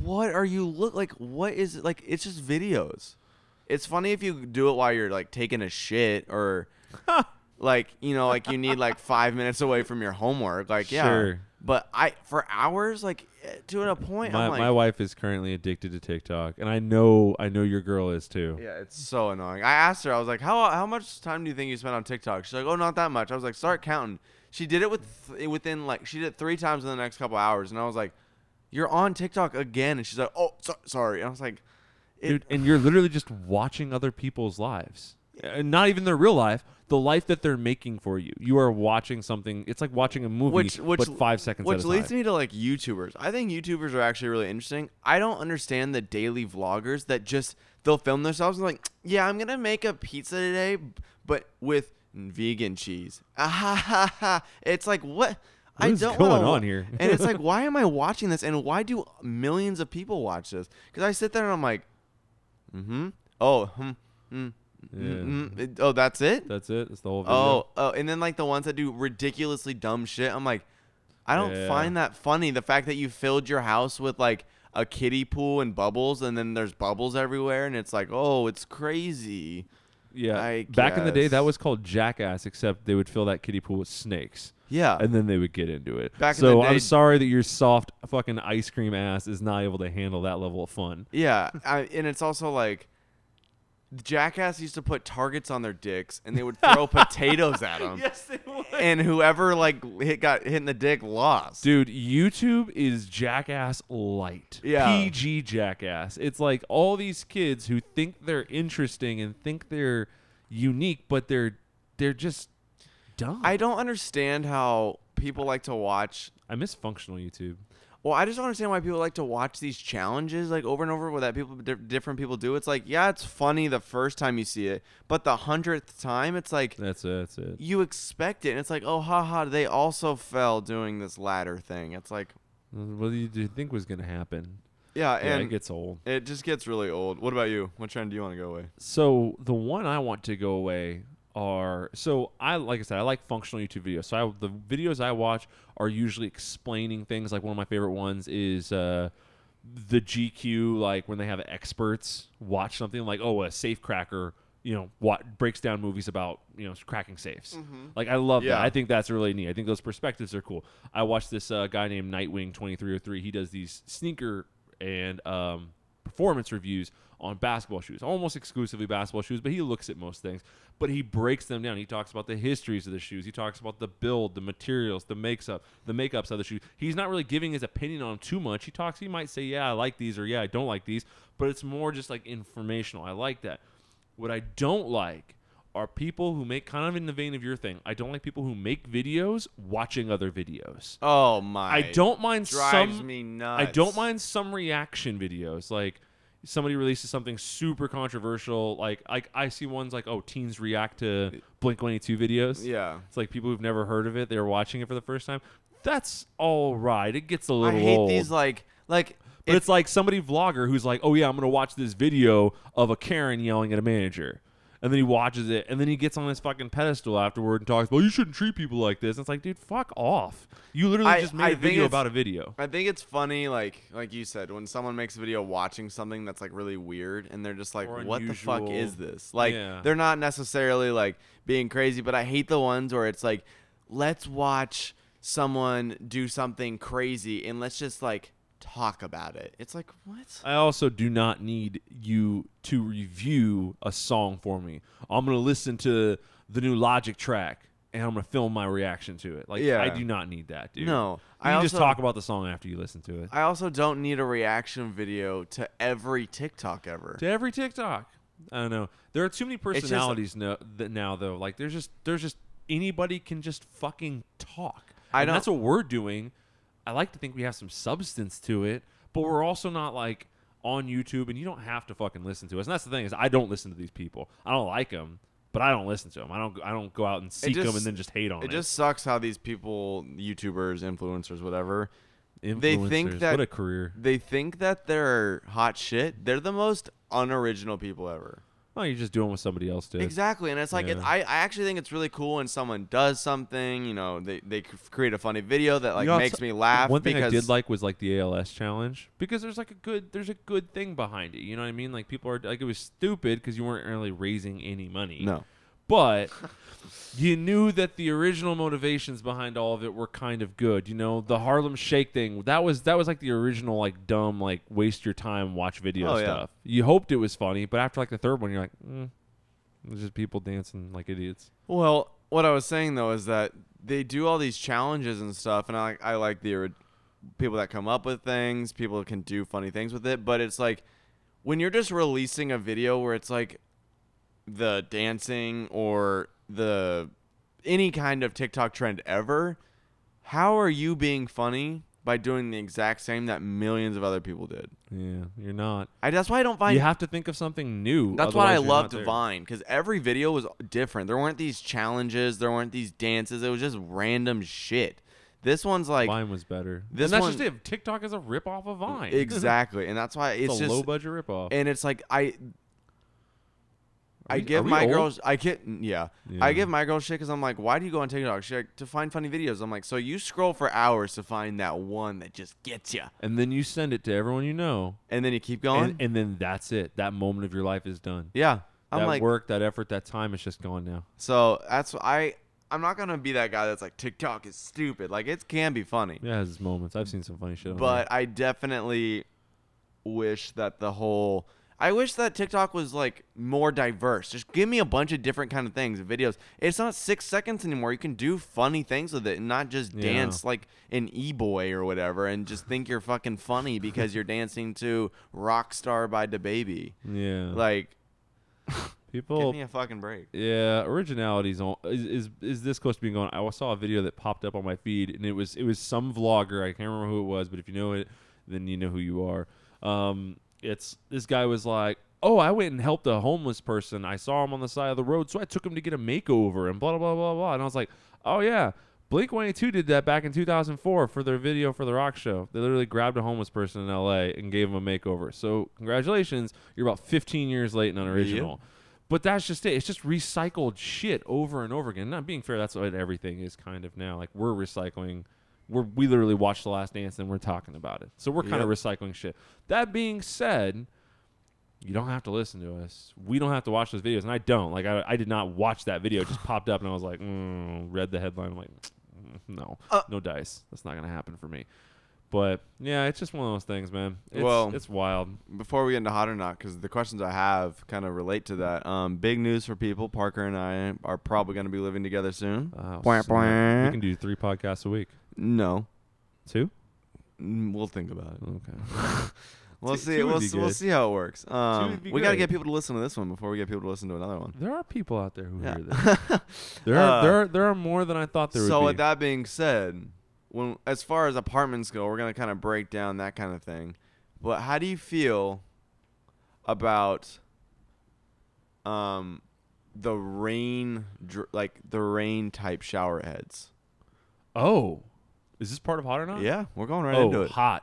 A: what are you look like? What is it like? It's just videos. It's funny if you do it while you're like taking a shit or like you know like you need like five minutes away from your homework. Like yeah,
B: Sure.
A: But I for hours like eh, to a point.
B: My
A: I'm like,
B: my wife is currently addicted to TikTok, and I know I know your girl is too.
A: Yeah, it's so annoying. I asked her, I was like, "How how much time do you think you spent on TikTok?" She's like, "Oh, not that much." I was like, "Start counting." She did it with within like she did it three times in the next couple hours, and I was like, "You're on TikTok again?" And she's like, "Oh, so- sorry." And I was like,
B: Dude, and you're literally just watching other people's lives. And not even their real life, the life that they're making for you. You are watching something. It's like watching a movie,
A: which which
B: but five seconds
A: which
B: at a
A: leads me to like YouTubers. I think YouTubers are actually really interesting. I don't understand the daily vloggers that just they'll film themselves and like, yeah, I'm gonna make a pizza today, but with vegan cheese. Ah, ha, ha, ha. It's like what. I
B: What is
A: don't
B: going
A: wanna-
B: on here?
A: and it's like, why am I watching this? And why do millions of people watch this? Because I sit there and I'm like, mm-hmm. Oh, hmm, mm,
B: Yeah.
A: mm, mm, it- oh, that's it.
B: That's it. That's the whole video.
A: Oh, oh, and then like the ones that do ridiculously dumb shit. I'm like, I don't
B: Yeah.
A: find that funny. The fact that you filled your house with like a kiddie pool and bubbles, and then there's bubbles everywhere, and it's like, oh, it's crazy.
B: yeah.
A: I
B: Back in the day, that
A: guess.
B: was called Jackass, except they would fill that kiddie pool with snakes.
A: Yeah.
B: and then they would get into it.
A: Back in
B: so
A: the
B: I'm sorry that your soft fucking ice cream ass is not able to handle that level of fun.
A: yeah, I, and it's also like. Jackass used to put targets on their dicks, and they would throw potatoes at them.
B: Yes, they would.
A: And whoever like hit got hit in the dick lost.
B: Dude, YouTube is Jackass light.
A: Yeah.
B: PG Jackass. It's like all these kids who think they're interesting and think they're unique, but they're they're just dumb.
A: I don't understand how people like to watch
B: I miss functional YouTube.
A: Well, I just don't understand why people like to watch these challenges like over and over with that people different people do. It's like, yeah, it's funny the first time you see it, but the hundredth time, it's like
B: That's it. That's it.
A: you expect it, and it's like, oh, haha, they also fell doing this ladder thing. It's like,
B: What do you, do you think was gonna happen?
A: yeah,
B: Yeah,
A: and
B: it gets old.
A: it just gets really old. What about you? What trend do you want to go away?
B: So the one I want to go away are so I like I said I like functional YouTube videos. So I, the videos I watch are usually explaining things. Like one of my favorite ones is uh, the GQ, like when they have experts watch something like oh a safe cracker, you know, what breaks down movies about you know cracking safes. Like I love that. I think that's really neat. I think those perspectives are cool. I watched this uh, guy named Nightwing twenty three hundred three. He does these sneaker and um, performance reviews on basketball shoes, almost exclusively basketball shoes, but he looks at most things. But he breaks them down. He talks about the histories of the shoes. He talks about the build, the materials, the makes up, the makeups of the shoes. He's not really giving his opinion on them too much. He talks. He might say, "Yeah, I like these," or "Yeah, I don't like these," but it's more just like informational. I like that. What I don't like are people who make kind of in the vein of your thing. I don't like people who make videos watching other videos.
A: Oh my!
B: I don't mind
A: drives
B: some
A: me nuts.
B: I don't mind some reaction videos, like somebody releases something super controversial. Like I, I see ones like, oh, teens react to Blink One Eight Two videos.
A: Yeah.
B: it's like people who've never heard of it. They're watching it for the first time. That's all right. It gets a little I
A: hate
B: old.
A: these like like.
B: but it's like somebody vlogger who's like, oh yeah, I'm gonna watch this video of a Karen yelling at a manager. And then he watches it, and then he gets on his fucking pedestal afterward and talks, "Well, you shouldn't treat people like this." And it's like, dude, fuck off! You literally
A: I-
B: just made a video about a video.
A: I think it's funny, like like you said, when someone makes a video watching something that's like really weird, and they're just like,
B: Or
A: "What the fuck is this?" Like
B: Yeah.
A: they're not necessarily like being crazy, but I hate the ones where it's like, "Let's watch someone do something crazy, and let's just like talk about it." It's like, what?
B: I also do not need you to review a song for me. I'm gonna listen to the new Logic track and I'm gonna film my reaction to it. Like
A: Yeah.
B: I do not need that, dude.
A: No,
B: you
A: I
B: can just talk about the song after you listen to it.
A: I also don't need a reaction video to every TikTok ever.
B: to every TikTok. I don't know. There are too many
A: just-
B: personalities no, that now though. Like there's just there's just anybody can just fucking talk.
A: I
B: and
A: don't-
B: that's what we're doing. I like to think we have some substance to it, but we're also not like on YouTube and you don't have to fucking listen to us. And that's the thing is I don't listen to these people. I don't like them, but I don't listen to them. I don't I don't go out and seek them and then just hate on it.
A: It just sucks how these people, YouTubers, influencers, whatever, they think that-
B: what a career.
A: they think that they're hot shit. They're the most unoriginal people ever.
B: Oh, you're just doing what somebody else did.
A: Exactly, and it's like it, I, I actually think it's really cool when someone does something. You know, they they create a funny video that like
B: know,
A: makes me laugh.
B: One thing I did like was like the ALS challenge because there's like a good there's a good thing behind it. You know what I mean? Like people are like it was stupid because you weren't really raising any money.
A: no,
B: but you knew that the original motivations behind all of it were kind of good. You know, the Harlem Shake thing that was that was like the original like dumb like waste your time watch video
A: Oh, yeah.
B: stuff. You hoped it was funny, but after like the third one, you're like, mm, it's just people dancing like idiots.
A: Well, what I was saying though is that they do all these challenges and stuff, and I like I like the people that come up with things. People can do funny things with it, but it's like when you're just releasing a video where it's like the dancing or the any kind of TikTok trend ever. How are you being funny by doing the exact same that millions of other people did?
B: Yeah, you're not.
A: I, that's why I don't find
B: you have to think of something new.
A: that's why I loved. Vine because every video was different. There weren't these challenges. There weren't these dances. It was just random shit. This one's like
B: Vine was better.
A: this
B: and that's
A: one-
B: just it. TikTok is a rip off of Vine.
A: exactly, and that's why
B: it's,
A: it's
B: a
A: just
B: low budget rip off.
A: and it's like I I
B: we-
A: give my
B: old?
A: girls I get yeah. I give my girl shit because I'm like, why do you go on TikTok? She's like, to find funny videos. I'm like, so you scroll for hours to find that one that just gets you,
B: and then you send it to everyone you know,
A: and then you keep going.
B: and, and then that's it. That moment of your life is done.
A: yeah, I'm
B: that
A: like,
B: work, that effort, that time is just gone now.
A: so that's I. I'm not gonna be that guy that's like TikTok is stupid. Like it can be funny.
B: Yeah, it has its moments. I've seen some funny shit. On
A: but I definitely wish that the whole I wish that TikTok was like more diverse. Just give me a bunch of different kind of things, videos. It's not six seconds anymore. You can do funny things with it and not just
B: Yeah.
A: dance like an e-boy or whatever and just think you're fucking funny because you're dancing to Rockstar by
B: DaBaby. yeah,
A: Like,
B: people.
A: give me a fucking break.
B: Yeah, originality's on is, is is this close to being gone. I saw a video that popped up on my feed, and it was it was some vlogger. I can't remember who it was, but if you know it, then you know who you are. Um, it's this guy was like, "Oh, I went and helped a homeless person. I saw him on the side of the road, so I took him to get a makeover and blah blah blah blah blah." And I was like, "Oh yeah." Blink 182 did that back in 2004 for their video for the rock show. They literally grabbed a homeless person in LA and gave him a makeover. So, congratulations, you're about 15 years late and unoriginal. But that's just it. It's just recycled shit over and over again. Not being fair, that's what everything is kind of now. Like we're recycling. We're we literally watched The Last Dance and we're talking about it. So we're kind of
A: Yep.
B: recycling shit. That being said, you don't have to listen to us. We don't have to watch those videos, and I don't. Like I, I did not watch that video. It just popped up, and I was like, mm, read the headline. I'm like, mm, no,
A: Uh.
B: no dice. That's not gonna happen for me. But yeah, it's just one of those things, man. It's,
A: Well-
B: it's wild.
A: Before we get into hot or not, because the questions I have kind of relate to that. Um, big news for people. Parker and I are probably going to be living together soon.
B: Oh, snap. We can do three podcasts a week.
A: No,
B: Two?
A: Mm, we'll think about it.
B: Okay.
A: We'll
B: Two-
A: see.
B: two would
A: We'll,
B: be
A: s- we'll
B: good.
A: see how it works. Um,
B: be
A: we got to
B: great.
A: get people to listen to this one before we get people to listen to another one.
B: There are people out there who hear this. There are
A: Uh,
B: there are, there are more than I thought there would
A: so
B: with
A: that being said, when as far as apartments go, we're gonna kind of break down that kind of thing. But how do you feel about um the rain dr- like the rain type shower heads?
B: oh, is this part of hot or not?
A: Yeah, we're going right
B: oh,
A: into it.
B: hot.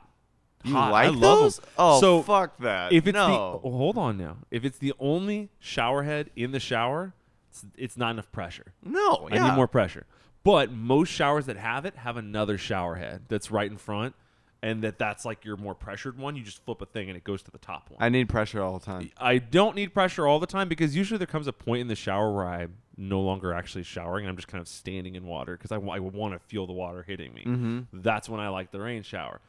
A: You
B: Hot.
A: like
B: I
A: those? Oh,
B: So,
A: fuck that.
B: If it's
A: no.
B: the oh, hold on now, if it's the only shower head in the shower, it's, it's not enough pressure.
A: no,
B: I
A: yeah.
B: need more pressure. But most showers that have it have another shower head that's right in front, and that that's like your more pressured one. You just flip a thing and it goes to the top one.
A: I need pressure all the time.
B: I don't need pressure all the time because usually there comes a point in the shower where I'm no longer actually showering. I'm just kind of standing in water because I, want to feel the water hitting me.
A: Mm-hmm.
B: That's when I like the rain shower.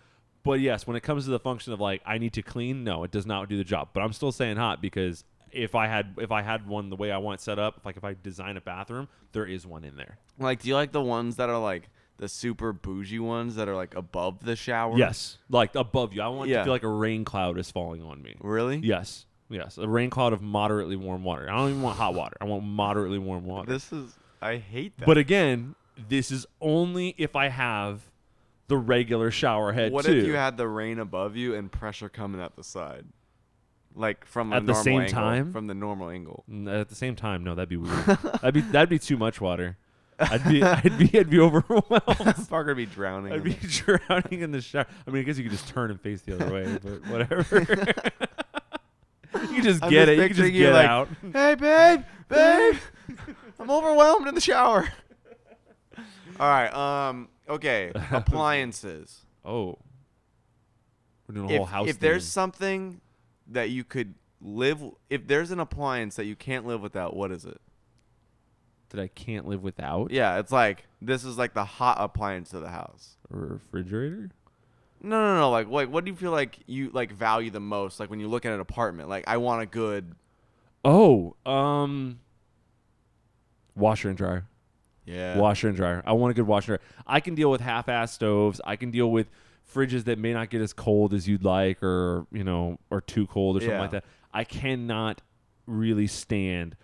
B: But yes, when it comes to the function of like I need to clean, no, it does not do the job. But I'm still saying hot because if I had if I had one the way I want it set up, like if I design a bathroom, there is one in there.
A: Like, do you like the ones that are like the super bougie ones that are like above the shower?
B: Yes, like above you. I want it
A: Yeah.
B: to feel like a rain cloud is falling on me.
A: Really?
B: Yes, yes, a rain cloud of moderately warm water. I don't even want hot water. I want moderately warm water.
A: This is. I hate that.
B: But again, this is only if I have the regular shower head
A: what
B: too.
A: if you had the rain above you and pressure coming at the side, like from a
B: At the
A: normal
B: same
A: angle,
B: time?
A: From the normal angle.
B: At the same time, no, that'd be weird. that'd be that'd be too much water. I'd be I'd be I'd be overwhelmed.
A: Parker would be drowning.
B: I'd be drowning in the shower. I mean, I guess you could just turn and face the other way, but whatever. You just
A: I'm
B: get
A: just
B: it. You can just
A: picturing you
B: get
A: like,
B: out.
A: Hey, babe, babe, I'm overwhelmed in the shower. All right. Um. Okay. Appliances.
B: Oh. We're doing a
A: if,
B: whole house.
A: if there's something that you could live, if there's an appliance that you can't live without, what is it?
B: That I can't live without,
A: Yeah, it's like this is like the hot appliance of the house.
B: a refrigerator.
A: No, no, no. Like, what? What do you feel like you like value the most? Like when you look at an apartment, like I want a good.
B: Oh, um, washer and dryer.
A: Yeah.
B: Washer and dryer. I want a good washer. and dryer. I can deal with half-ass stoves. I can deal with fridges that may not get as cold as you'd like, or you know, or too cold or something
A: Yeah.
B: like that. I cannot really stand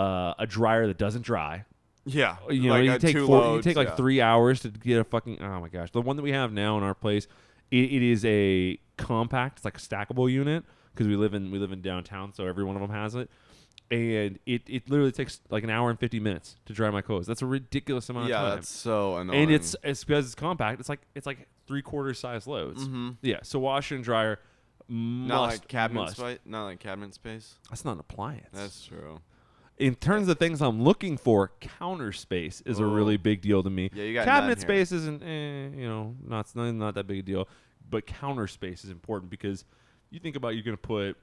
B: uh, a dryer that doesn't dry.
A: Yeah.
B: You know,
A: like
B: you take four, you take like
A: yeah.
B: three hours to get a fucking. Oh my gosh, the one that we have now in our place, it, it is a compact. It's like a stackable unit because we live in we live in downtown, so every one of them has it. And it, it literally takes like an hour and fifty minutes to dry my clothes. That's a ridiculous amount
A: Yeah,
B: of time.
A: Yeah, that's so annoying.
B: and it's it's because it's compact. It's like it's like three quarter size loads.
A: Mhm.
B: Yeah. So washer and dryer.
A: not like cabinet space. Not like cabinet space.
B: That's not an appliance.
A: That's true.
B: In terms of things I'm looking for, counter space is a
A: Oh.
B: really big deal to me.
A: Yeah, you got
B: cabinet space isn't, eh, you know, not not not that big a deal, but counter space is important because you think about you're gonna put.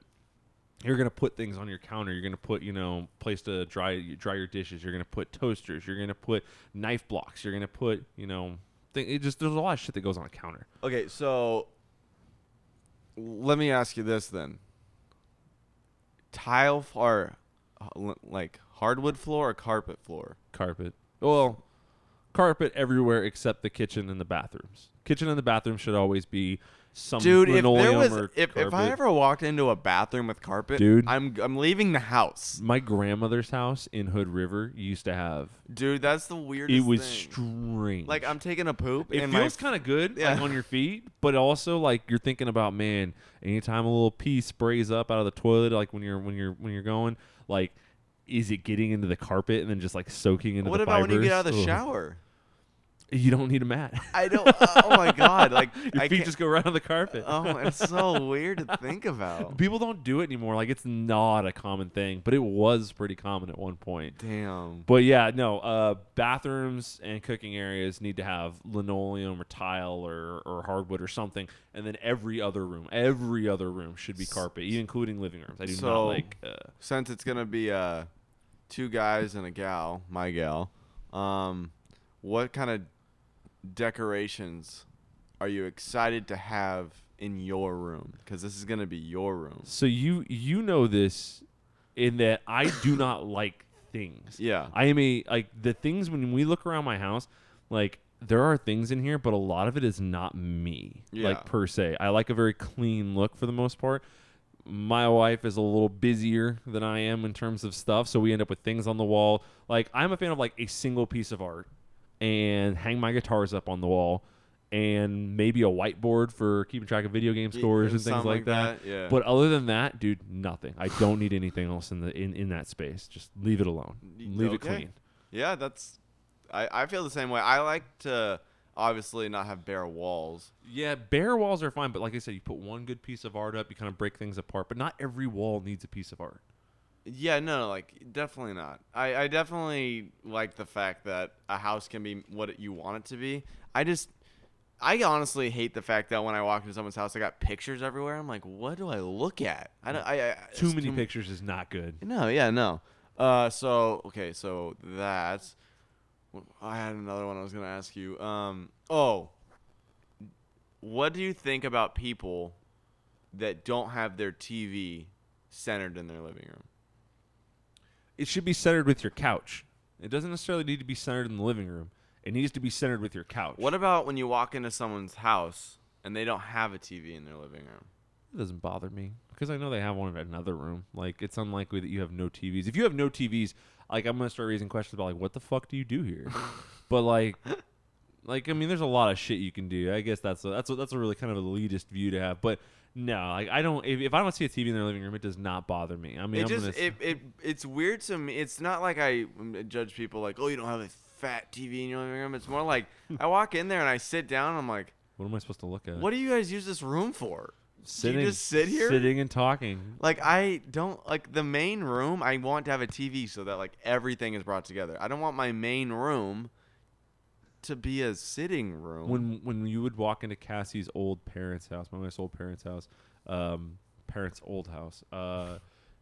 B: You're gonna put things on your counter. You're gonna put, you know, place to dry dry your dishes. You're gonna put toasters. You're gonna put knife blocks. You're gonna put, you know, thing, it just there's a lot of shit that goes on a counter.
A: Okay, so let me ask you this then: tile or like hardwood floor or carpet floor?
B: Carpet. Well, carpet everywhere except the kitchen and the bathrooms. Kitchen and the bathroom should always be some
A: Dude, if there was, if, if I ever walked into a bathroom with carpet,
B: Dude.
A: I'm I'm leaving the house.
B: My grandmother's house in Hood River used to have.
A: Dude, that's the weirdest.
B: It was
A: thing.
B: strange.
A: like I'm taking a poop
B: it feels kind of good like, on your feet, but also like you're thinking about man. Anytime a little pee sprays up out of the toilet, like when you're when you're when you're going, like is it getting into the carpet and then just like soaking into the carpet?
A: what
B: the
A: about when you get out of the
B: Ugh.
A: shower?
B: You don't need a mat.
A: I don't. oh my god! Like
B: your
A: I
B: feet
A: can't-
B: just go right on the carpet.
A: Oh, it's so weird to think about.
B: People don't do it anymore. Like it's not a common thing, but it was pretty common at one point.
A: Damn.
B: But yeah, no. Uh, bathrooms and cooking areas need to have linoleum or tile or, or hardwood or something, and then every other room, every other room should be carpet, even including living rooms. I do not
A: So-
B: like. Uh,
A: Since it's gonna be uh, two guys and a gal, my gal, um, what kind of decorations are you excited to have in your room? Because this is gonna be your room.
B: so you you know this, in that I do not like things.
A: Yeah.
B: I am a like the things when we look around my house, like there are things in here, but a lot of it is not me.
A: Yeah.
B: Like per se. I like a very clean look for the most part. My wife is a little busier than I am in terms of stuff, so we end up with things on the wall. Like I'm a fan of like a single piece of art and hang my guitars up on the wall and maybe a whiteboard for keeping track of video game scores and things like that.
A: that, yeah.
B: But other than that, dude, nothing. I don't need anything else in the in, in that space. Just leave it alone. Leave it clean.
A: Yeah, that's. I I feel the same way. I like to obviously not have bare walls.
B: Yeah, bare walls are fine, but like I said, you put one good piece of art up, you kind of break things apart. But not every wall needs a piece of art.
A: Yeah, no, like definitely not. I, I definitely like the fact that a house can be what you want it to be. I just, I honestly hate the fact that when I walk into someone's house, I got pictures everywhere. I'm like, what do I look at? I don't. I, I
B: Too many pictures is not good.
A: No, yeah, no. Uh, so okay, so that's. I had another one I was gonna ask you. Um, oh, what do you think about people that don't have their TV centered in their living room?
B: It should be centered with your couch. It doesn't necessarily need to be centered in the living room. It needs to be centered with your couch.
A: What about when you walk into someone's house and they don't have a TV in their living room?
B: It doesn't bother me because I know they have one in another room. Like it's unlikely that you have no TVs. If you have no TVs, like I'm gonna start raising questions about like what the fuck do you do here? but like, like I mean, there's a lot of shit you can do. I guess that's a, that's a, that's a really kind of elitist view to have. But no, like I don't. If, if I don't see a TV in their living room, it does not bother me. I mean,
A: it
B: I'm
A: just
B: gonna,
A: it, it it's weird to me. It's not like I mm, judge people like, oh, you don't have a fat TV in your living room. It's more like I walk in there and I sit down. and I'm like,
B: what am I supposed to look at?
A: what do you guys use this room for?
B: sitting,
A: just sit here?
B: sitting and talking.
A: Like I don't like the main room. I want to have a TV so that like everything is brought together. I don't want my main room to be a sitting room.
B: When when you would walk into Cassie's old parents' house, my wife's old parents' house, um, parents' old house, uh,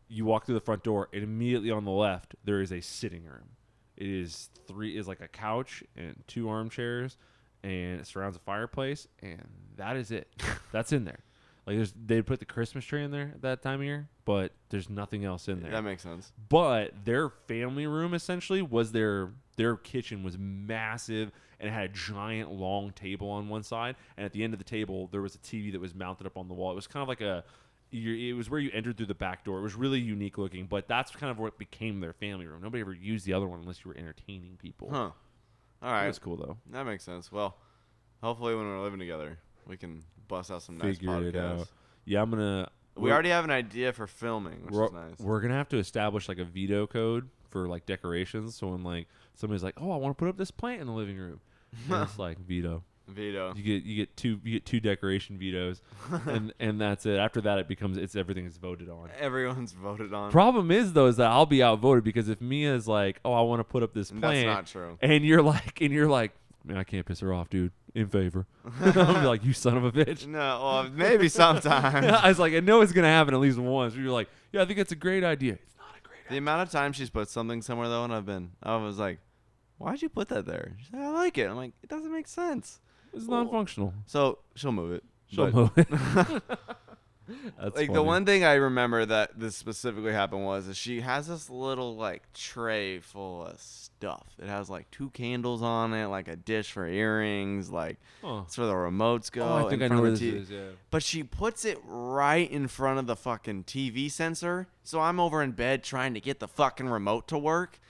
B: you walk through the front door, and immediately on the left there is a sitting room. It is three is like a couch and two armchairs, and it surrounds a fireplace, and that is it. That's in there. Like there's they put the Christmas tree in there at that time of year, but there's nothing else in there.
A: that makes sense.
B: but their family room essentially was their their kitchen was massive and it had a giant long table on one side and at the end of the table there was a tv that was mounted up on the wall it was kind of like a it was where you entered through the back door it was really unique looking but that's kind of what became their family room nobody ever used the other one unless you were entertaining people
A: Huh. All right.
B: That's cool though
A: That makes sense. Well, hopefully when we're living together, we can bust out some nice
B: Figure
A: podcasts.
B: it out. yeah i'm gonna
A: We already have an idea for filming, which
B: we're,
A: is nice.
B: we're gonna have to establish like a veto code for like decorations so when like somebody's like oh i want to put up this plant in the living room and it's like veto
A: Veto.
B: You get you get two you get two decoration vetoes, and and that's it. After that, it becomes it's everything is voted on.
A: Everyone's voted on.
B: Problem is though is that I'll be outvoted because if Mia's like, oh, I want to put up this plant, That's
A: not true.
B: and you're like, and you're like, man, I can't piss her off, dude. In favor. I'll be like, you son of a bitch.
A: No, well, maybe sometimes.
B: I was like, I know it's gonna happen at least once. You're like, yeah, I think it's a great idea. It's not a great
A: The amount of time she's put something somewhere though, and I've been, I was like, "Why'd you put that there?" She's like, "I like it." I'm like, "It doesn't make sense."
B: It's
A: Well,
B: non-functional.
A: So she'll move it.
B: She'll move it.
A: Like the one thing I remember that this specifically happened was is she has this little like tray full of stuff. It has like two candles on it, like a dish for earrings, like
B: Huh.
A: it's where the remotes go.
B: Oh, I think I know
A: of
B: where
A: the
B: this is. Yeah.
A: But she puts it right in front of the fucking TV sensor. So I'm over in bed trying to get the fucking remote to work.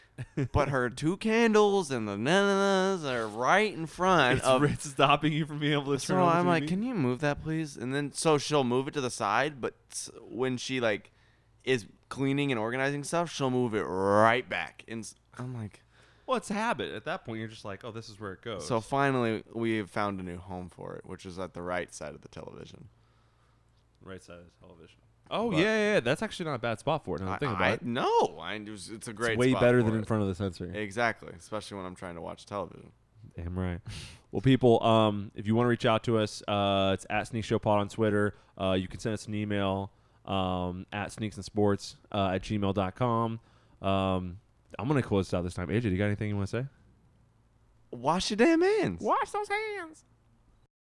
A: But her two candles and the nanas are right in front
B: It's,
A: of.
B: it's stopping you from being able to
A: so
B: turn
A: I'm like,
B: TV?
A: can you move that, please? And then so she'll move it to the side, but when she like is cleaning and organizing stuff, she'll move it right back. And I'm like,
B: Well, it's habit. At that point, you're just like, oh, this is where it goes.
A: so finally we have found a new home for it, which is at the right side of the television.
B: right side of the television. Oh
A: But-
B: yeah, yeah, yeah, that's actually not a bad spot for it. Now I
A: I,
B: think about
A: I-
B: it,
A: no, I, it's, it's a great.
B: it's way
A: spot
B: better
A: for
B: than in front of the sensor.
A: Exactly, especially when I'm trying to watch television.
B: Damn right. well, people, um, if you want to reach out to us, uh, it's at Sneak Show Pod on Twitter. Uh, you can send us an email um, at sneaks and sports uh, at gmail.com. Um, I'm going to close this out this time. AJ, do you got anything you want to say?
A: Wash your damn hands.
B: Wash those hands.